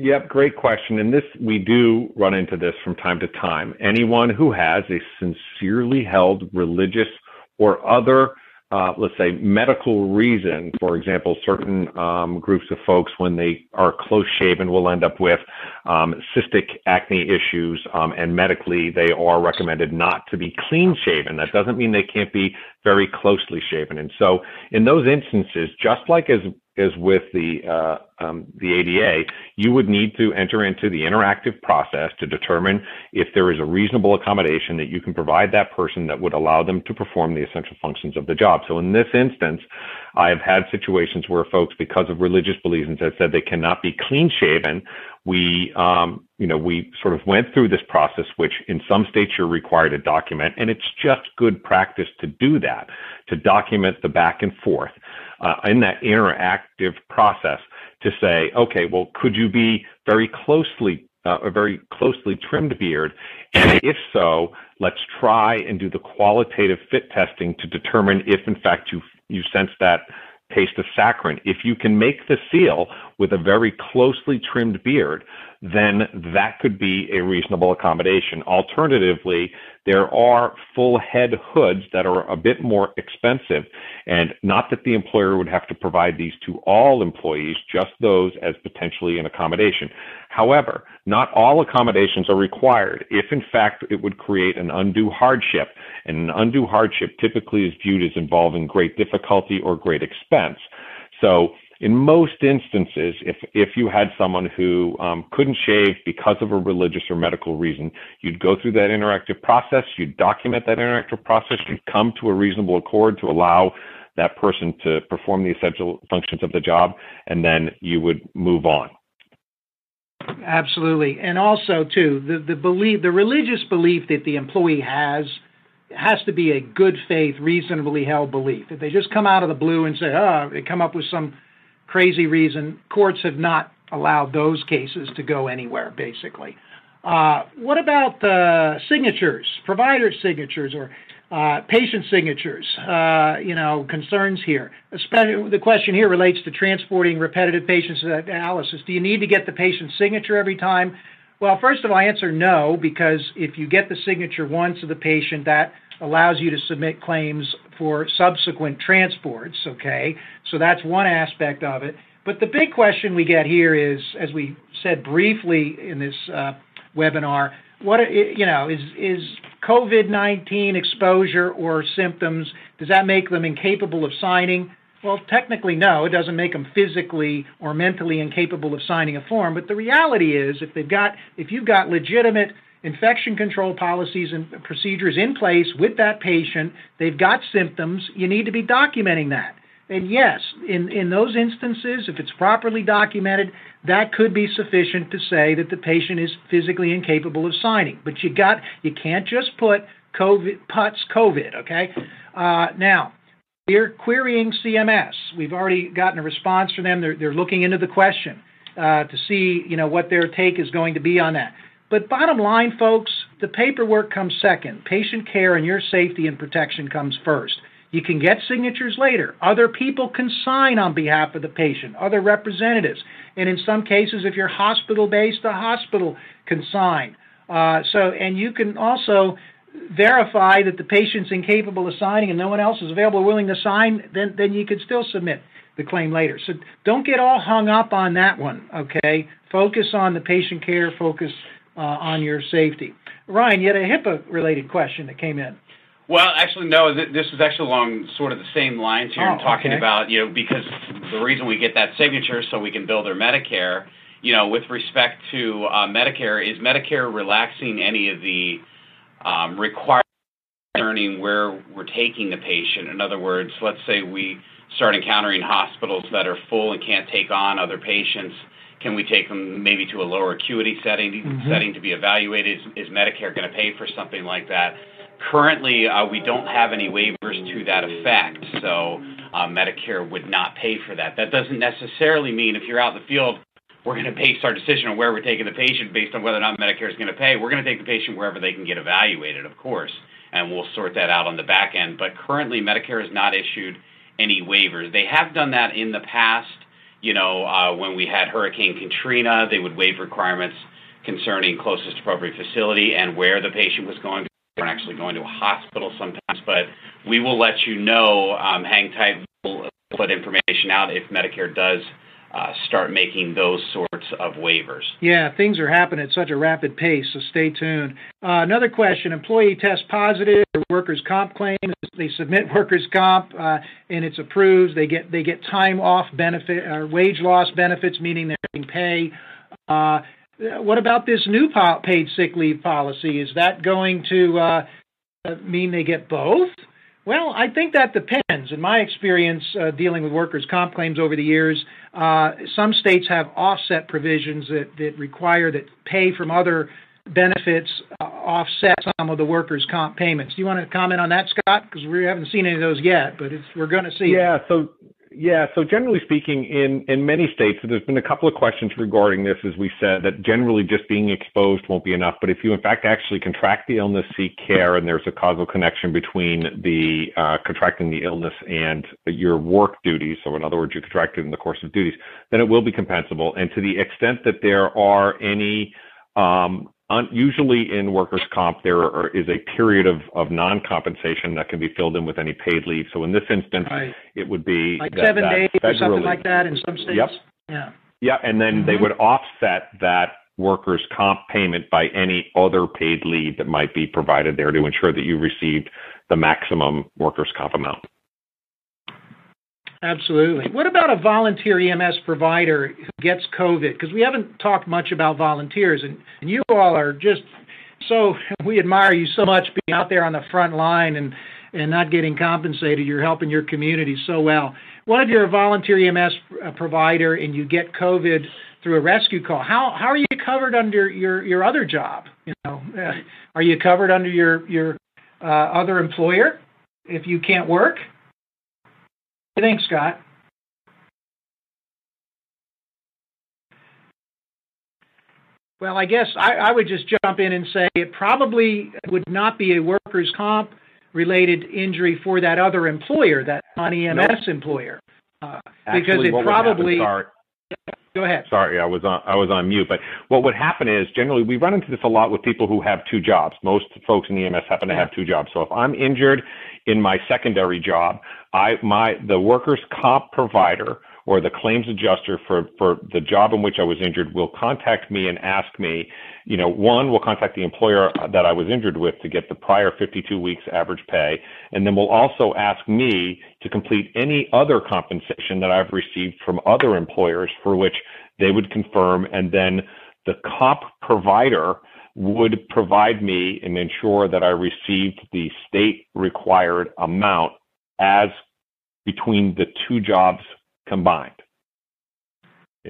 Yep, great question. And this, we do run into this from time to time. Anyone who has a sincerely held religious or other, uh, let's say, medical reason, for example, certain um, groups of folks, when they are close shaven, will end up with um, cystic acne issues, um, and medically, they are recommended not to be clean shaven. That doesn't mean they can't be very closely shaven. And so, in those instances, just like as is with the uh, um, the ADA, you would need to enter into the interactive process to determine if there is a reasonable accommodation that you can provide that person that would allow them to perform the essential functions of the job. So in this instance, I have had situations where folks, because of religious beliefs, have said they cannot be clean shaven. We, um, you know, we sort of went through this process, which in some states you're required to document, and it's just good practice to do that, to document the back and forth uh, in that interactive process to say, okay, well, could you be very closely uh, a very closely trimmed beard? And if so, let's try and do the qualitative fit testing to determine if, in fact, you you sense that taste of saccharin. If you can make the seal with a very closely trimmed beard, then that could be a reasonable accommodation. Alternatively, there are full head hoods that are a bit more expensive, and not that the employer would have to provide these to all employees, just those as potentially an accommodation. However, not all accommodations are required if, in fact, it would create an undue hardship. And an undue hardship typically is viewed as involving great difficulty or great expense. So in most instances, if if you had someone who um, couldn't shave because of a religious or medical reason, you'd go through that interactive process, you'd document that interactive process, you'd come to a reasonable accord to allow that person to perform the essential functions of the job, and then you would move on. Absolutely, and also too the the belief, the religious belief that the employee has has to be a good faith, reasonably held belief. If they just come out of the blue and say, "oh," they come up with some crazy reason, courts have not allowed those cases to go anywhere, basically. Uh, what about the signatures, provider signatures, or uh, patient signatures? Uh, you know, concerns here. Especially, the question here relates to transporting repetitive patients to dialysis. Do you need to get the patient's signature every time? Well, first of all, I answer no, because if you get the signature once of the patient, that allows you to submit claims for subsequent transports, okay? So that's one aspect of it. But the big question we get here is, as we said briefly in this uh, webinar, what you know is is COVID 19 exposure or symptoms, does that make them incapable of signing? Well, technically, no. It doesn't make them physically or mentally incapable of signing a form. But the reality is, if they've got, if you've got legitimate infection control policies and procedures in place with that patient, they've got symptoms, you need to be documenting that. And yes, in, in those instances, if it's properly documented, that could be sufficient to say that the patient is physically incapable of signing. But you got you can't just put COVID PUTS COVID, okay? Uh, now, we're querying CMS. We've already gotten a response from them. They're, they're looking into the question uh, to see, you know, what their take is going to be on that. But bottom line, folks, the paperwork comes second. Patient care and your safety and protection comes first. You can get signatures later. Other people can sign on behalf of the patient, other representatives. And in some cases, if you're hospital based, the hospital can sign. Uh, so, and you can also verify that the patient's incapable of signing and no one else is available or willing to sign, then, then you could still submit the claim later. So don't get all hung up on that one, okay? Focus on the patient care, focus uh, on your safety. Ryan, you had a HIPAA related question that came in. Well, actually, no. Th- this is actually along sort of the same lines here, oh, talking okay. about you know because the reason we get that signature so we can bill their Medicare. You know, with respect to uh, Medicare, is Medicare relaxing any of the um, requirements concerning where we're taking the patient? In other words, let's say we start encountering hospitals that are full and can't take on other patients. Can we take them maybe to a lower acuity setting Mhm. setting to be evaluated? Is, is Medicare going to pay for something like that? Currently, uh, we don't have any waivers to that effect, so uh, Medicare would not pay for that. That doesn't necessarily mean if you're out in the field, we're going to base our decision on where we're taking the patient based on whether or not Medicare is going to pay. We're going to take the patient wherever they can get evaluated, of course, and we'll sort that out on the back end. But currently, Medicare has not issued any waivers. They have done that in the past. You know, uh, when we had Hurricane Katrina, they would waive requirements concerning closest appropriate facility and where the patient was going we're actually going to a hospital sometimes, but we will let you know. Um, hang tight. We'll put information out if Medicare does uh, start making those sorts of waivers. Yeah, things are happening at such a rapid pace, so stay tuned. Uh, another question: Employee tests positive workers' comp claims. They submit workers' comp, uh, and it's approved. They get they get time off benefit or wage loss benefits, meaning they're getting pay. What about this new paid sick leave policy? Is that going to uh, mean they get both? Well, I think that depends. In my experience uh, dealing with workers' comp claims over the years, uh, some states have offset provisions that, that require that pay from other benefits uh, offset some of the workers' comp payments. Do you want to comment on that, Scott? Because we haven't seen any of those yet, but we're going to see. Yeah. So yeah. So generally speaking, in, in many states, there's been a couple of questions regarding this, as we said, that generally just being exposed won't be enough. But if you in fact actually contract the illness, seek care, and there's a causal connection between the uh, contracting the illness and your work duties, so in other words, you contracted it in the course of duties, then it will be compensable. And to the extent that there are any um, un- usually in workers' comp, there are, is a period of, of non-compensation that can be filled in with any paid leave. So in this instance, Right. it would be Like that- seven that days or something like that in some states? Yep. Yeah. Yeah, and then they Mhm. would offset that workers' comp payment by any other paid leave that might be provided there to ensure that you received the maximum workers' comp amount. Absolutely. What about a volunteer EMS provider who gets COVID? Because we haven't talked much about volunteers, and, and you all are just so we admire you so much being out there on the front line and and not getting compensated. You're helping your community so well. What if you're a volunteer EMS uh, provider and you get COVID through a rescue call? How how are you covered under your your other job? You know, uh, are you covered under your your uh, other employer if you can't work? You think, Scott? Well, I guess I, I would just jump in and say it probably would not be a workers' comp related injury for that other employer, that non-EMS employer, uh, because it happen- probably. sorry, Go ahead. Sorry, I was on I was on mute. But what would happen is generally we run into this a lot with people who have two jobs. Most folks in EMS happen to have two jobs. So if I'm injured in my secondary job, I my the workers comp provider or the claims adjuster for, for the job in which I was injured will contact me and ask me, you know, one, will contact the employer that I was injured with to get the prior 52 weeks average pay, and then will also ask me to complete any other compensation that I've received from other employers for which they would confirm, and then the comp provider would provide me and ensure that I received the state required amount as between the two jobs combined.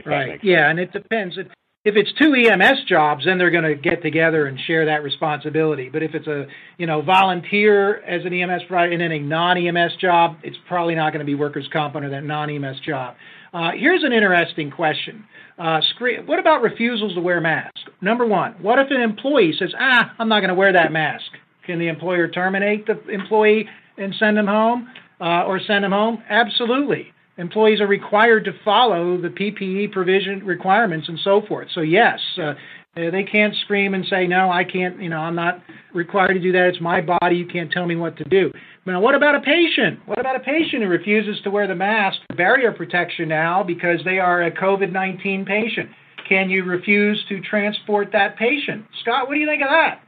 Right. Yeah, and it depends. If, if it's two EMS jobs, then they're going to get together and share that responsibility. But if it's a you know volunteer as an EMS provider and then a non-EMS job, it's probably not going to be workers' comp under that non-EMS job. Uh, here's an interesting question. Uh, what about refusals to wear masks? Number one, what if an employee says, ah, I'm not going to wear that mask? Can the employer terminate the employee and send him home uh, or send him home? Absolutely. Employees are required to follow the PPE provision requirements and so forth. So, yes, uh, they can't scream and say, no, I can't, you know, I'm not required to do that. It's my body. You can't tell me what to do. Now, what about a patient? What about a patient who refuses to wear the mask, barrier protection now because they are a COVID 19 patient? Can you refuse to transport that patient? Scott, what do you think of that?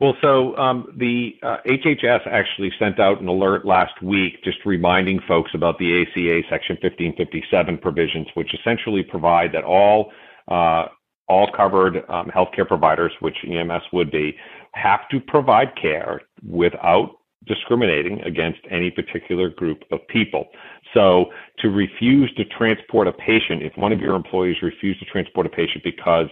Well, so um, the uh, HHS actually sent out an alert last week just reminding folks about the ACA Section 1557 provisions, which essentially provide that all uh, all covered um, healthcare providers, which EMS would be, have to provide care without discriminating against any particular group of people. So to refuse to transport a patient, if one of your employees refuse to transport a patient because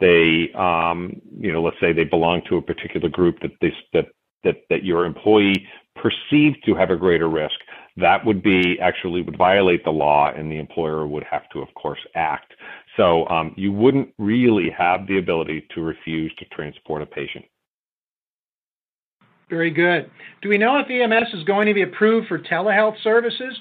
they, um, you know, let's say they belong to a particular group that this that that that your employee perceived to have a greater risk, that would be actually would violate the law, and the employer would have to, of course, act. So um, you wouldn't really have the ability to refuse to transport a patient. Very good. Do we know if EMS is going to be approved for telehealth services?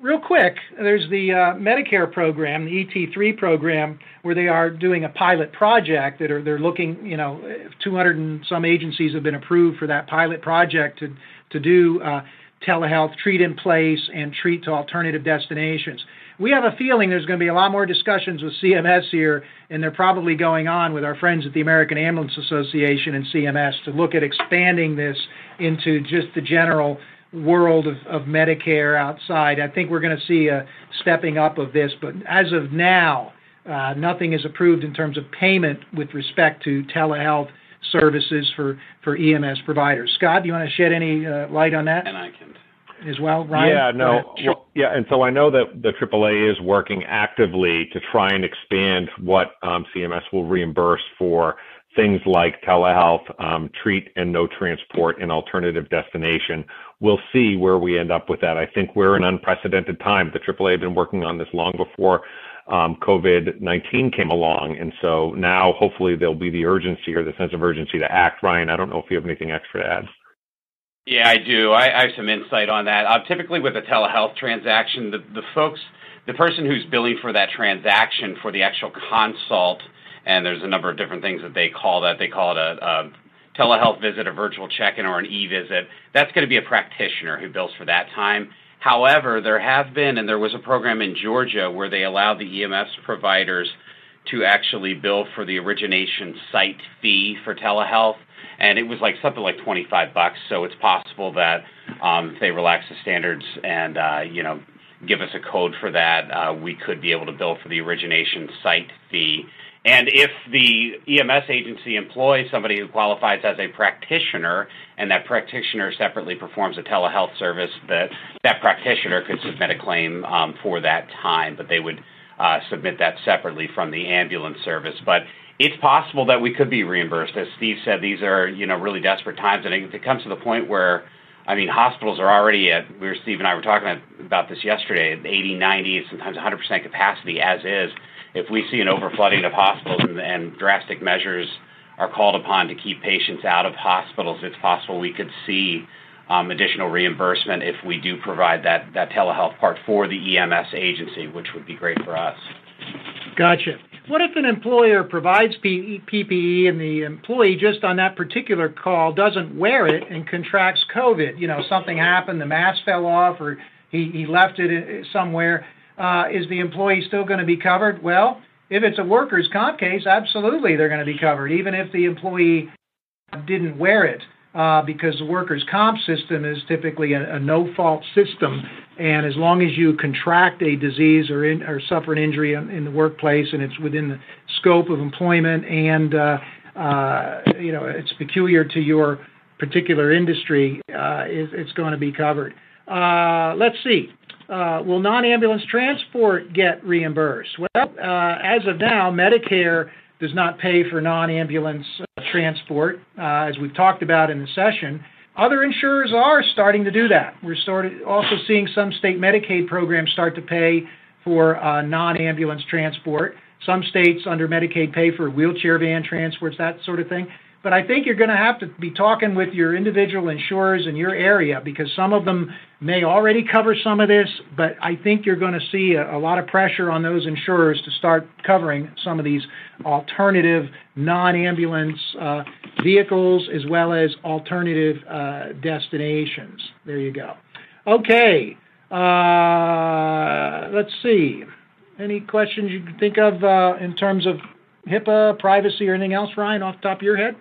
Real quick, there's the uh, Medicare program, the ET3 program, where they are doing a pilot project that are they're looking, you know, 200 and some agencies have been approved for that pilot project to to do uh, telehealth, treat in place, and treat to alternative destinations we have a feeling there's going to be a lot more discussions with CMS here, and they're probably going on with our friends at the American Ambulance Association and CMS to look at expanding this into just the general world of, of Medicare outside. I think we're going to see a stepping up of this, but as of now, uh, nothing is approved in terms of payment with respect to telehealth services for, for EMS providers. Scott, do you want to shed any uh, light on that? And I can as well, Ryan? Yeah, no. Well, yeah, and so I know that the AAA is working actively to try and expand what um, CMS will reimburse for things like telehealth, um, treat and no transport, and alternative destination. We'll see where we end up with that. I think we're in unprecedented time. The AAA had been working on this long before um, COVID 19 came along. And so now hopefully there'll be the urgency or the sense of urgency to act. Ryan, I don't know if you have anything extra to add. Yeah, I do. I, have some insight on that. Uh, typically, with a telehealth transaction, the, folks, the person who's billing for that transaction for the actual consult, and there's a number of different things that they call that. They call it a telehealth visit, a virtual check-in, or an e-visit. That's going to be a practitioner who bills for that time. However, there have been, and there was a program in Georgia where they allowed the EMS providers to actually bill for the origination site fee for telehealth and it was like something like 25 bucks. So it's possible that um, if they relax the standards and uh, you know give us a code for that, uh, we could be able to bill for the origination site fee. And if the EMS agency employs somebody who qualifies as a practitioner, and that practitioner separately performs a telehealth service, that that practitioner could submit a claim um, for that time, but they would uh, submit that separately from the ambulance service. But it's possible that we could be reimbursed. As Steve said, these are you know really desperate times, and if it comes to the point where, I mean, hospitals are already at. We were Steve and I were talking about this yesterday, 80, 90, sometimes 100 percent capacity as is. If we see an overflooding of hospitals and, and drastic measures are called upon to keep patients out of hospitals, it's possible we could see um, additional reimbursement if we do provide that that telehealth part for the EMS agency, which would be great for us. Gotcha. What if an employer provides PPE and the employee just on that particular call doesn't wear it and contracts COVID? You know, something happened, the mask fell off, or he, he left it somewhere. Uh, is the employee still going to be covered? Well, if it's a workers' comp case, absolutely they're going to be covered, even if the employee didn't wear it. Uh, because the workers' comp system is typically a, a no-fault system, and as long as you contract a disease or, in, or suffer an injury in, in, the workplace, and it's within the scope of employment, and uh, uh, you know it's peculiar to your particular industry, uh, it's going to be covered. Uh, let's see. Uh, will non-ambulance transport get reimbursed? Well, as of now, Medicare does not pay for non-ambulance uh, transport, uh, as we've talked about in the session. Other insurers are starting to do that. We're also seeing some state Medicaid programs start to pay for uh, non-ambulance transport. Some states under Medicaid pay for wheelchair van transports, that sort of thing. But I think you're going to have to be talking with your individual insurers in your area because some of them may already cover some of this, but I think you're going to see a, a lot of pressure on those insurers to start covering some of these alternative non-ambulance uh, vehicles as well as alternative uh, destinations. There you go. Okay, uh, let's see. Any questions you can think of uh, in terms of HIPAA, privacy, or anything else, Ryan, off the top of your head?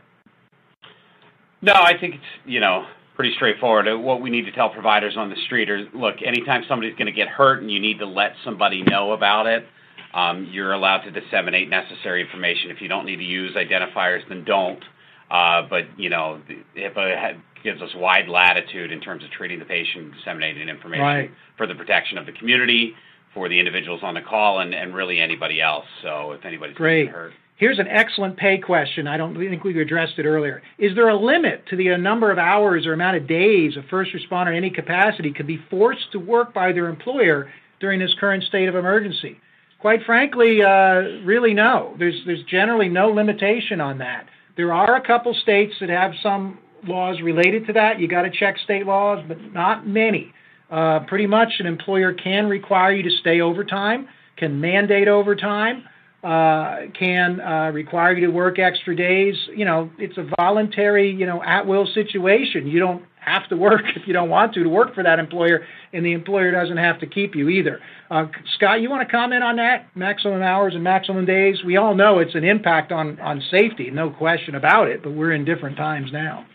No, I think it's, you know, pretty straightforward. Uh, what we need to tell providers on the street are, look, anytime somebody's going to get hurt and you need to let somebody know about it, um, you're allowed to disseminate necessary information. If you don't need to use identifiers, then don't. Uh, but, you know, HIPAA gives us wide latitude in terms of treating the patient, disseminating information right. for the protection of the community, for the individuals on the call, and, and really anybody else. So if anybody's Great. hurt. Here's an excellent pay question. I don't think we addressed it earlier. Is there a limit to the number of hours or amount of days a first responder in any capacity could be forced to work by their employer during this current state of emergency? Quite frankly, uh, really no. There's there's generally no limitation on that. There are a couple states that have some laws related to that. You got to check state laws, but not many. Uh, pretty much, an employer can require you to stay overtime, can mandate overtime uh, can uh, require you to work extra days. You know, it's a voluntary, you know, at will situation. You don't have to work if you don't want to to work for that employer, and the employer doesn't have to keep you either. Uh, Scott, you want to comment on that? Maximum hours and maximum days. We all know it's an impact on on safety, no question about it. But we're in different times now.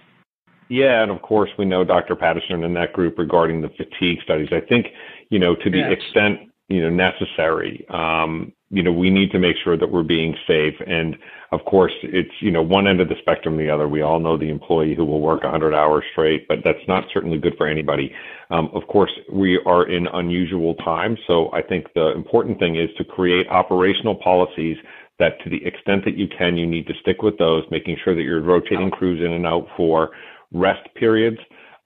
Yeah, and of course we know Dr. Patterson and that group regarding the fatigue studies. I think you know to the yes. extent you know necessary. Um, you know, we need to make sure that we're being safe. And of course, it's, you know, one end of the spectrum, the other. We all know the employee who will work 100 hours straight, but that's not certainly good for anybody. Um, of course, we are in unusual times. So I think the important thing is to create operational policies that to the extent that you can, you need to stick with those, making sure that you're rotating crews in and out for rest periods.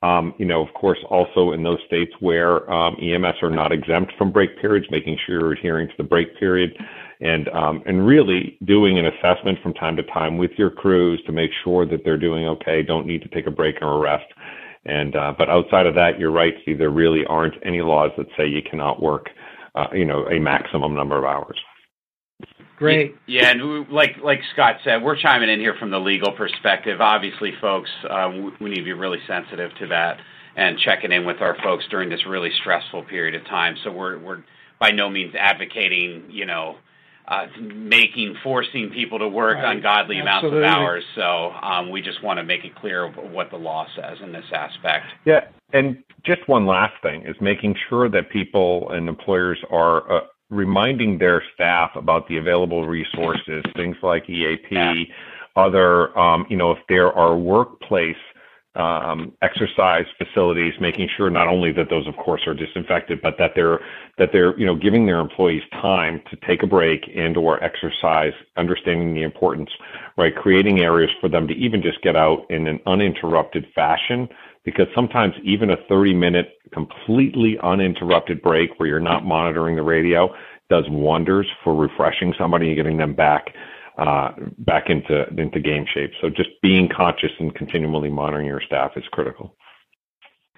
Um, you know, of course, also in those states where um, EMS are not exempt from break periods, making sure you're adhering to the break period, and um, and really doing an assessment from time to time with your crews to make sure that they're doing okay, don't need to take a break or a rest. And uh, but outside of that, you're right, Steve. There really aren't any laws that say you cannot work, uh, you know, a maximum number of hours. Great. Yeah, and like like Scott said, we're chiming in here from the legal perspective. Obviously, folks, um, we need to be really sensitive to that and checking in with our folks during this really stressful period of time. So we're we're by no means advocating, you know, uh, making forcing people to work right. ungodly Absolutely. amounts of hours. So um, we just want to make it clear what the law says in this aspect. Yeah, and just one last thing is making sure that people and employers are uh, reminding their staff about the available resources, things like EAP, other, um, you know, if there are workplace um, exercise facilities, making sure not only that those, of course, are disinfected, but that they're that they're you know giving their employees time to take a break and or exercise, understanding the importance, right? Creating areas for them to even just get out in an uninterrupted fashion because sometimes even a 30 minute completely uninterrupted break where you're not monitoring the radio does wonders for refreshing somebody and getting them back uh, back into into game shape. So just being conscious and continually monitoring your staff is critical.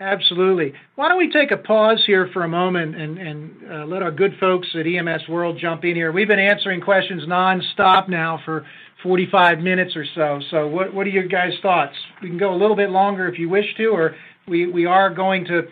Absolutely. Why don't we take a pause here for a moment and, and uh, let our good folks at EMS World jump in here? We've been answering questions nonstop now for 45 minutes or so. So, what, what are your guys' thoughts? We can go a little bit longer if you wish to, or we, we are going to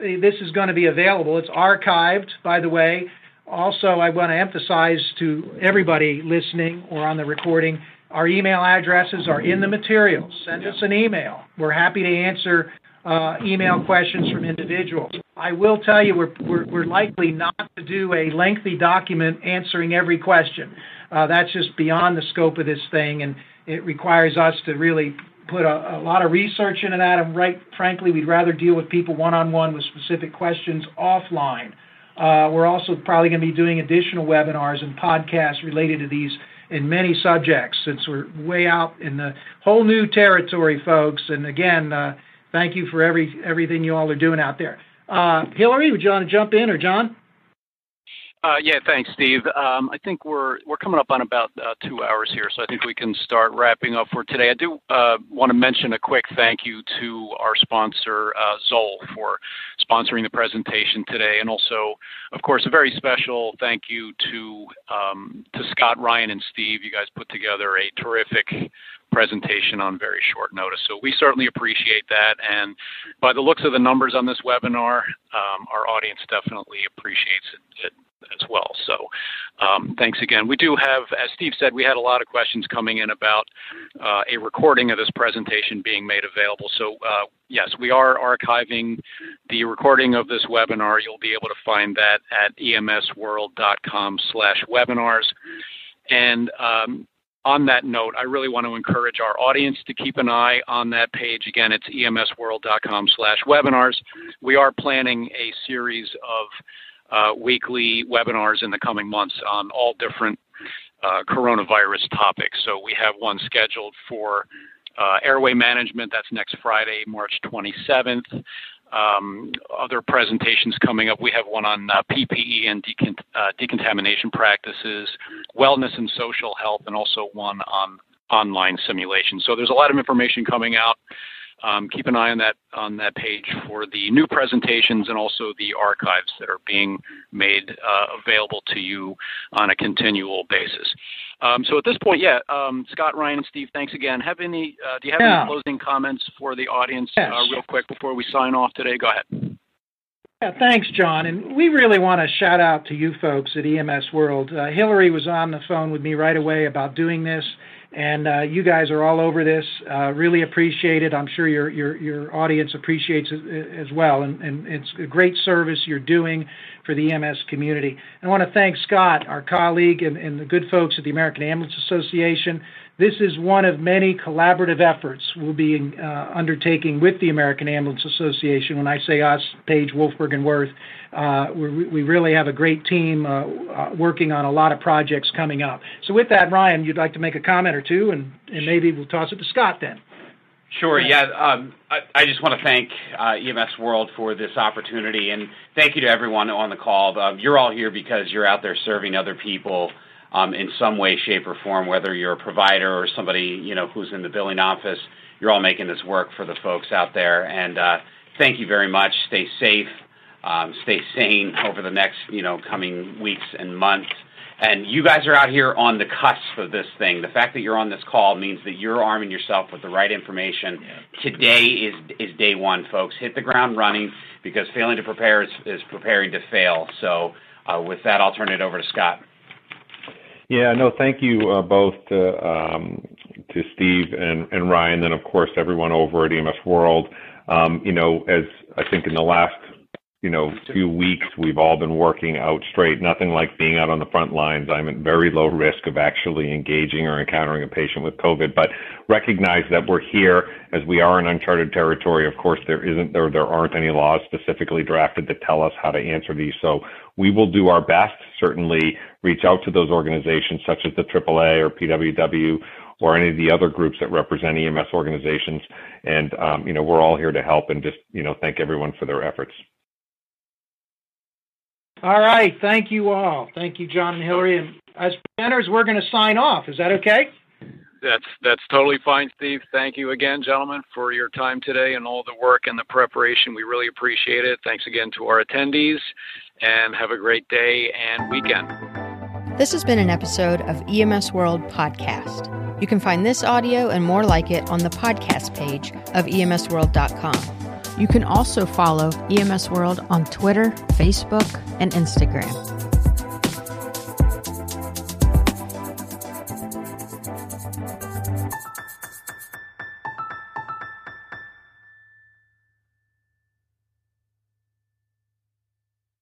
this is going to be available. It's archived, by the way. Also, I want to emphasize to everybody listening or on the recording, our email addresses are in the materials. Send us an email. We're happy to answer uh, email questions from individuals. I will tell you, we're, likely not to do a lengthy document answering every question. Uh, that's just beyond the scope of this thing, and it requires us to really put a, lot of research into that. And right, frankly, we'd rather deal with people one on one with specific questions offline. Uh, we're also probably going to be doing additional webinars and podcasts related to these in many subjects since we're way out in the whole new territory, folks. And again, uh, thank you for every everything you all are doing out there. Uh, Hillary, would you want to jump in, or John? Uh, yeah, thanks, Steve. Um, I think we're we're coming up on about uh, two hours here, so I think we can start wrapping up for today. I do want to mention a quick thank you to our sponsor Zoll for sponsoring the presentation today, and also, of course, a very special thank you to um, to Scott, Ryan, and Steve. You guys put together a terrific presentation on very short notice. So we certainly appreciate that. And by the looks of the numbers on this webinar, um, our audience definitely appreciates it, it as well. So um, thanks again. We do have, as Steve said, we had a lot of questions coming in about uh, a recording of this presentation being made available. So uh, yes, we are archiving the recording of this webinar. You'll be able to find that at emsworld.com slash webinars. And um, on that note, I really want to encourage our audience to keep an eye on that page. Again, it's emsworld.com slash webinars. We are planning a series of uh, weekly webinars in the coming months on all different uh, coronavirus topics. So we have one scheduled for uh, airway management. That's next Friday, March 27th. Um, other presentations coming up. We have one on uh, PPE and uh, decontamination practices, wellness and social health, and also one on online simulation. So there's a lot of information coming out um, keep an eye on that on that page for the new presentations and also the archives that are being made uh, available to you on a continual basis. Um, so at this point, yeah, um, Scott, Ryan, and Steve, thanks again. Have any? Uh, do you have yeah. any closing comments for the audience, uh, yes. uh, real quick, before we sign off today? Go ahead. Yeah, thanks, John. And we really want to shout out to you folks at EMS World. Uh, Hillary was on the phone with me right away about doing this and uh, you guys are all over this. Uh, really appreciate it. I'm sure your your your audience appreciates it uh, as well, and, and it's a great service you're doing for the EMS community. And I want to thank Scott, our colleague, and, and the good folks at the American Ambulance Association. This is one of many collaborative efforts we'll be uh, undertaking with the American Ambulance Association. When I say us, Page, Wolfberg, and Wirth, uh, we really have a great team uh, uh, working on a lot of projects coming up. So, with that, Ryan, you'd like to make a comment or two, and, and maybe we'll toss it to Scott then. Sure. Yeah. Um, I, I, just want to thank uh, EMS World for this opportunity, and thank you to everyone on the call. Um, you're all here because you're out there serving other people in some way, shape, or form, whether you're a provider or somebody you know who's in the billing office. You're all making this work for the folks out there, and uh, thank you very much. Stay safe, um, stay sane over the next you know coming weeks and months. And you guys are out here on the cusp of this thing. The fact that you're on this call means that you're arming yourself with the right information. Yeah. Today is is day one, folks. Hit the ground running because failing to prepare is, is preparing to fail. So, uh, with that, I'll turn it over to Scott. Yeah, no, thank you uh, both to, um, to Steve and, and Ryan, and of course everyone over at EMS World. Um, you know, as I think in the last you know few weeks we've all been working out straight. Nothing like being out on the front lines. I'm at very low risk of actually engaging or encountering a patient with COVID, but recognize that we're here as we are in uncharted territory. Of course, there isn't there there aren't any laws specifically drafted that tell us how to answer these. So we will do our best. Certainly, reach out to those organizations such as the AAA or PWW or any of the other groups that represent EMS organizations. And um, you know, we're all here to help and just you know thank everyone for their efforts. All right. Thank you all. Thank you, John and Hillary. And as presenters, we're going to sign off. Is that okay? That's that's totally fine, Steve. Thank you again, gentlemen, for your time today and all the work and the preparation. We really appreciate it. Thanks again to our attendees, and have a great day and weekend. This has been an episode of EMS World Podcast. You can find this audio and more like it on the podcast page of emsworld.com. You can also follow EMS World on Twitter, Facebook, and Instagram.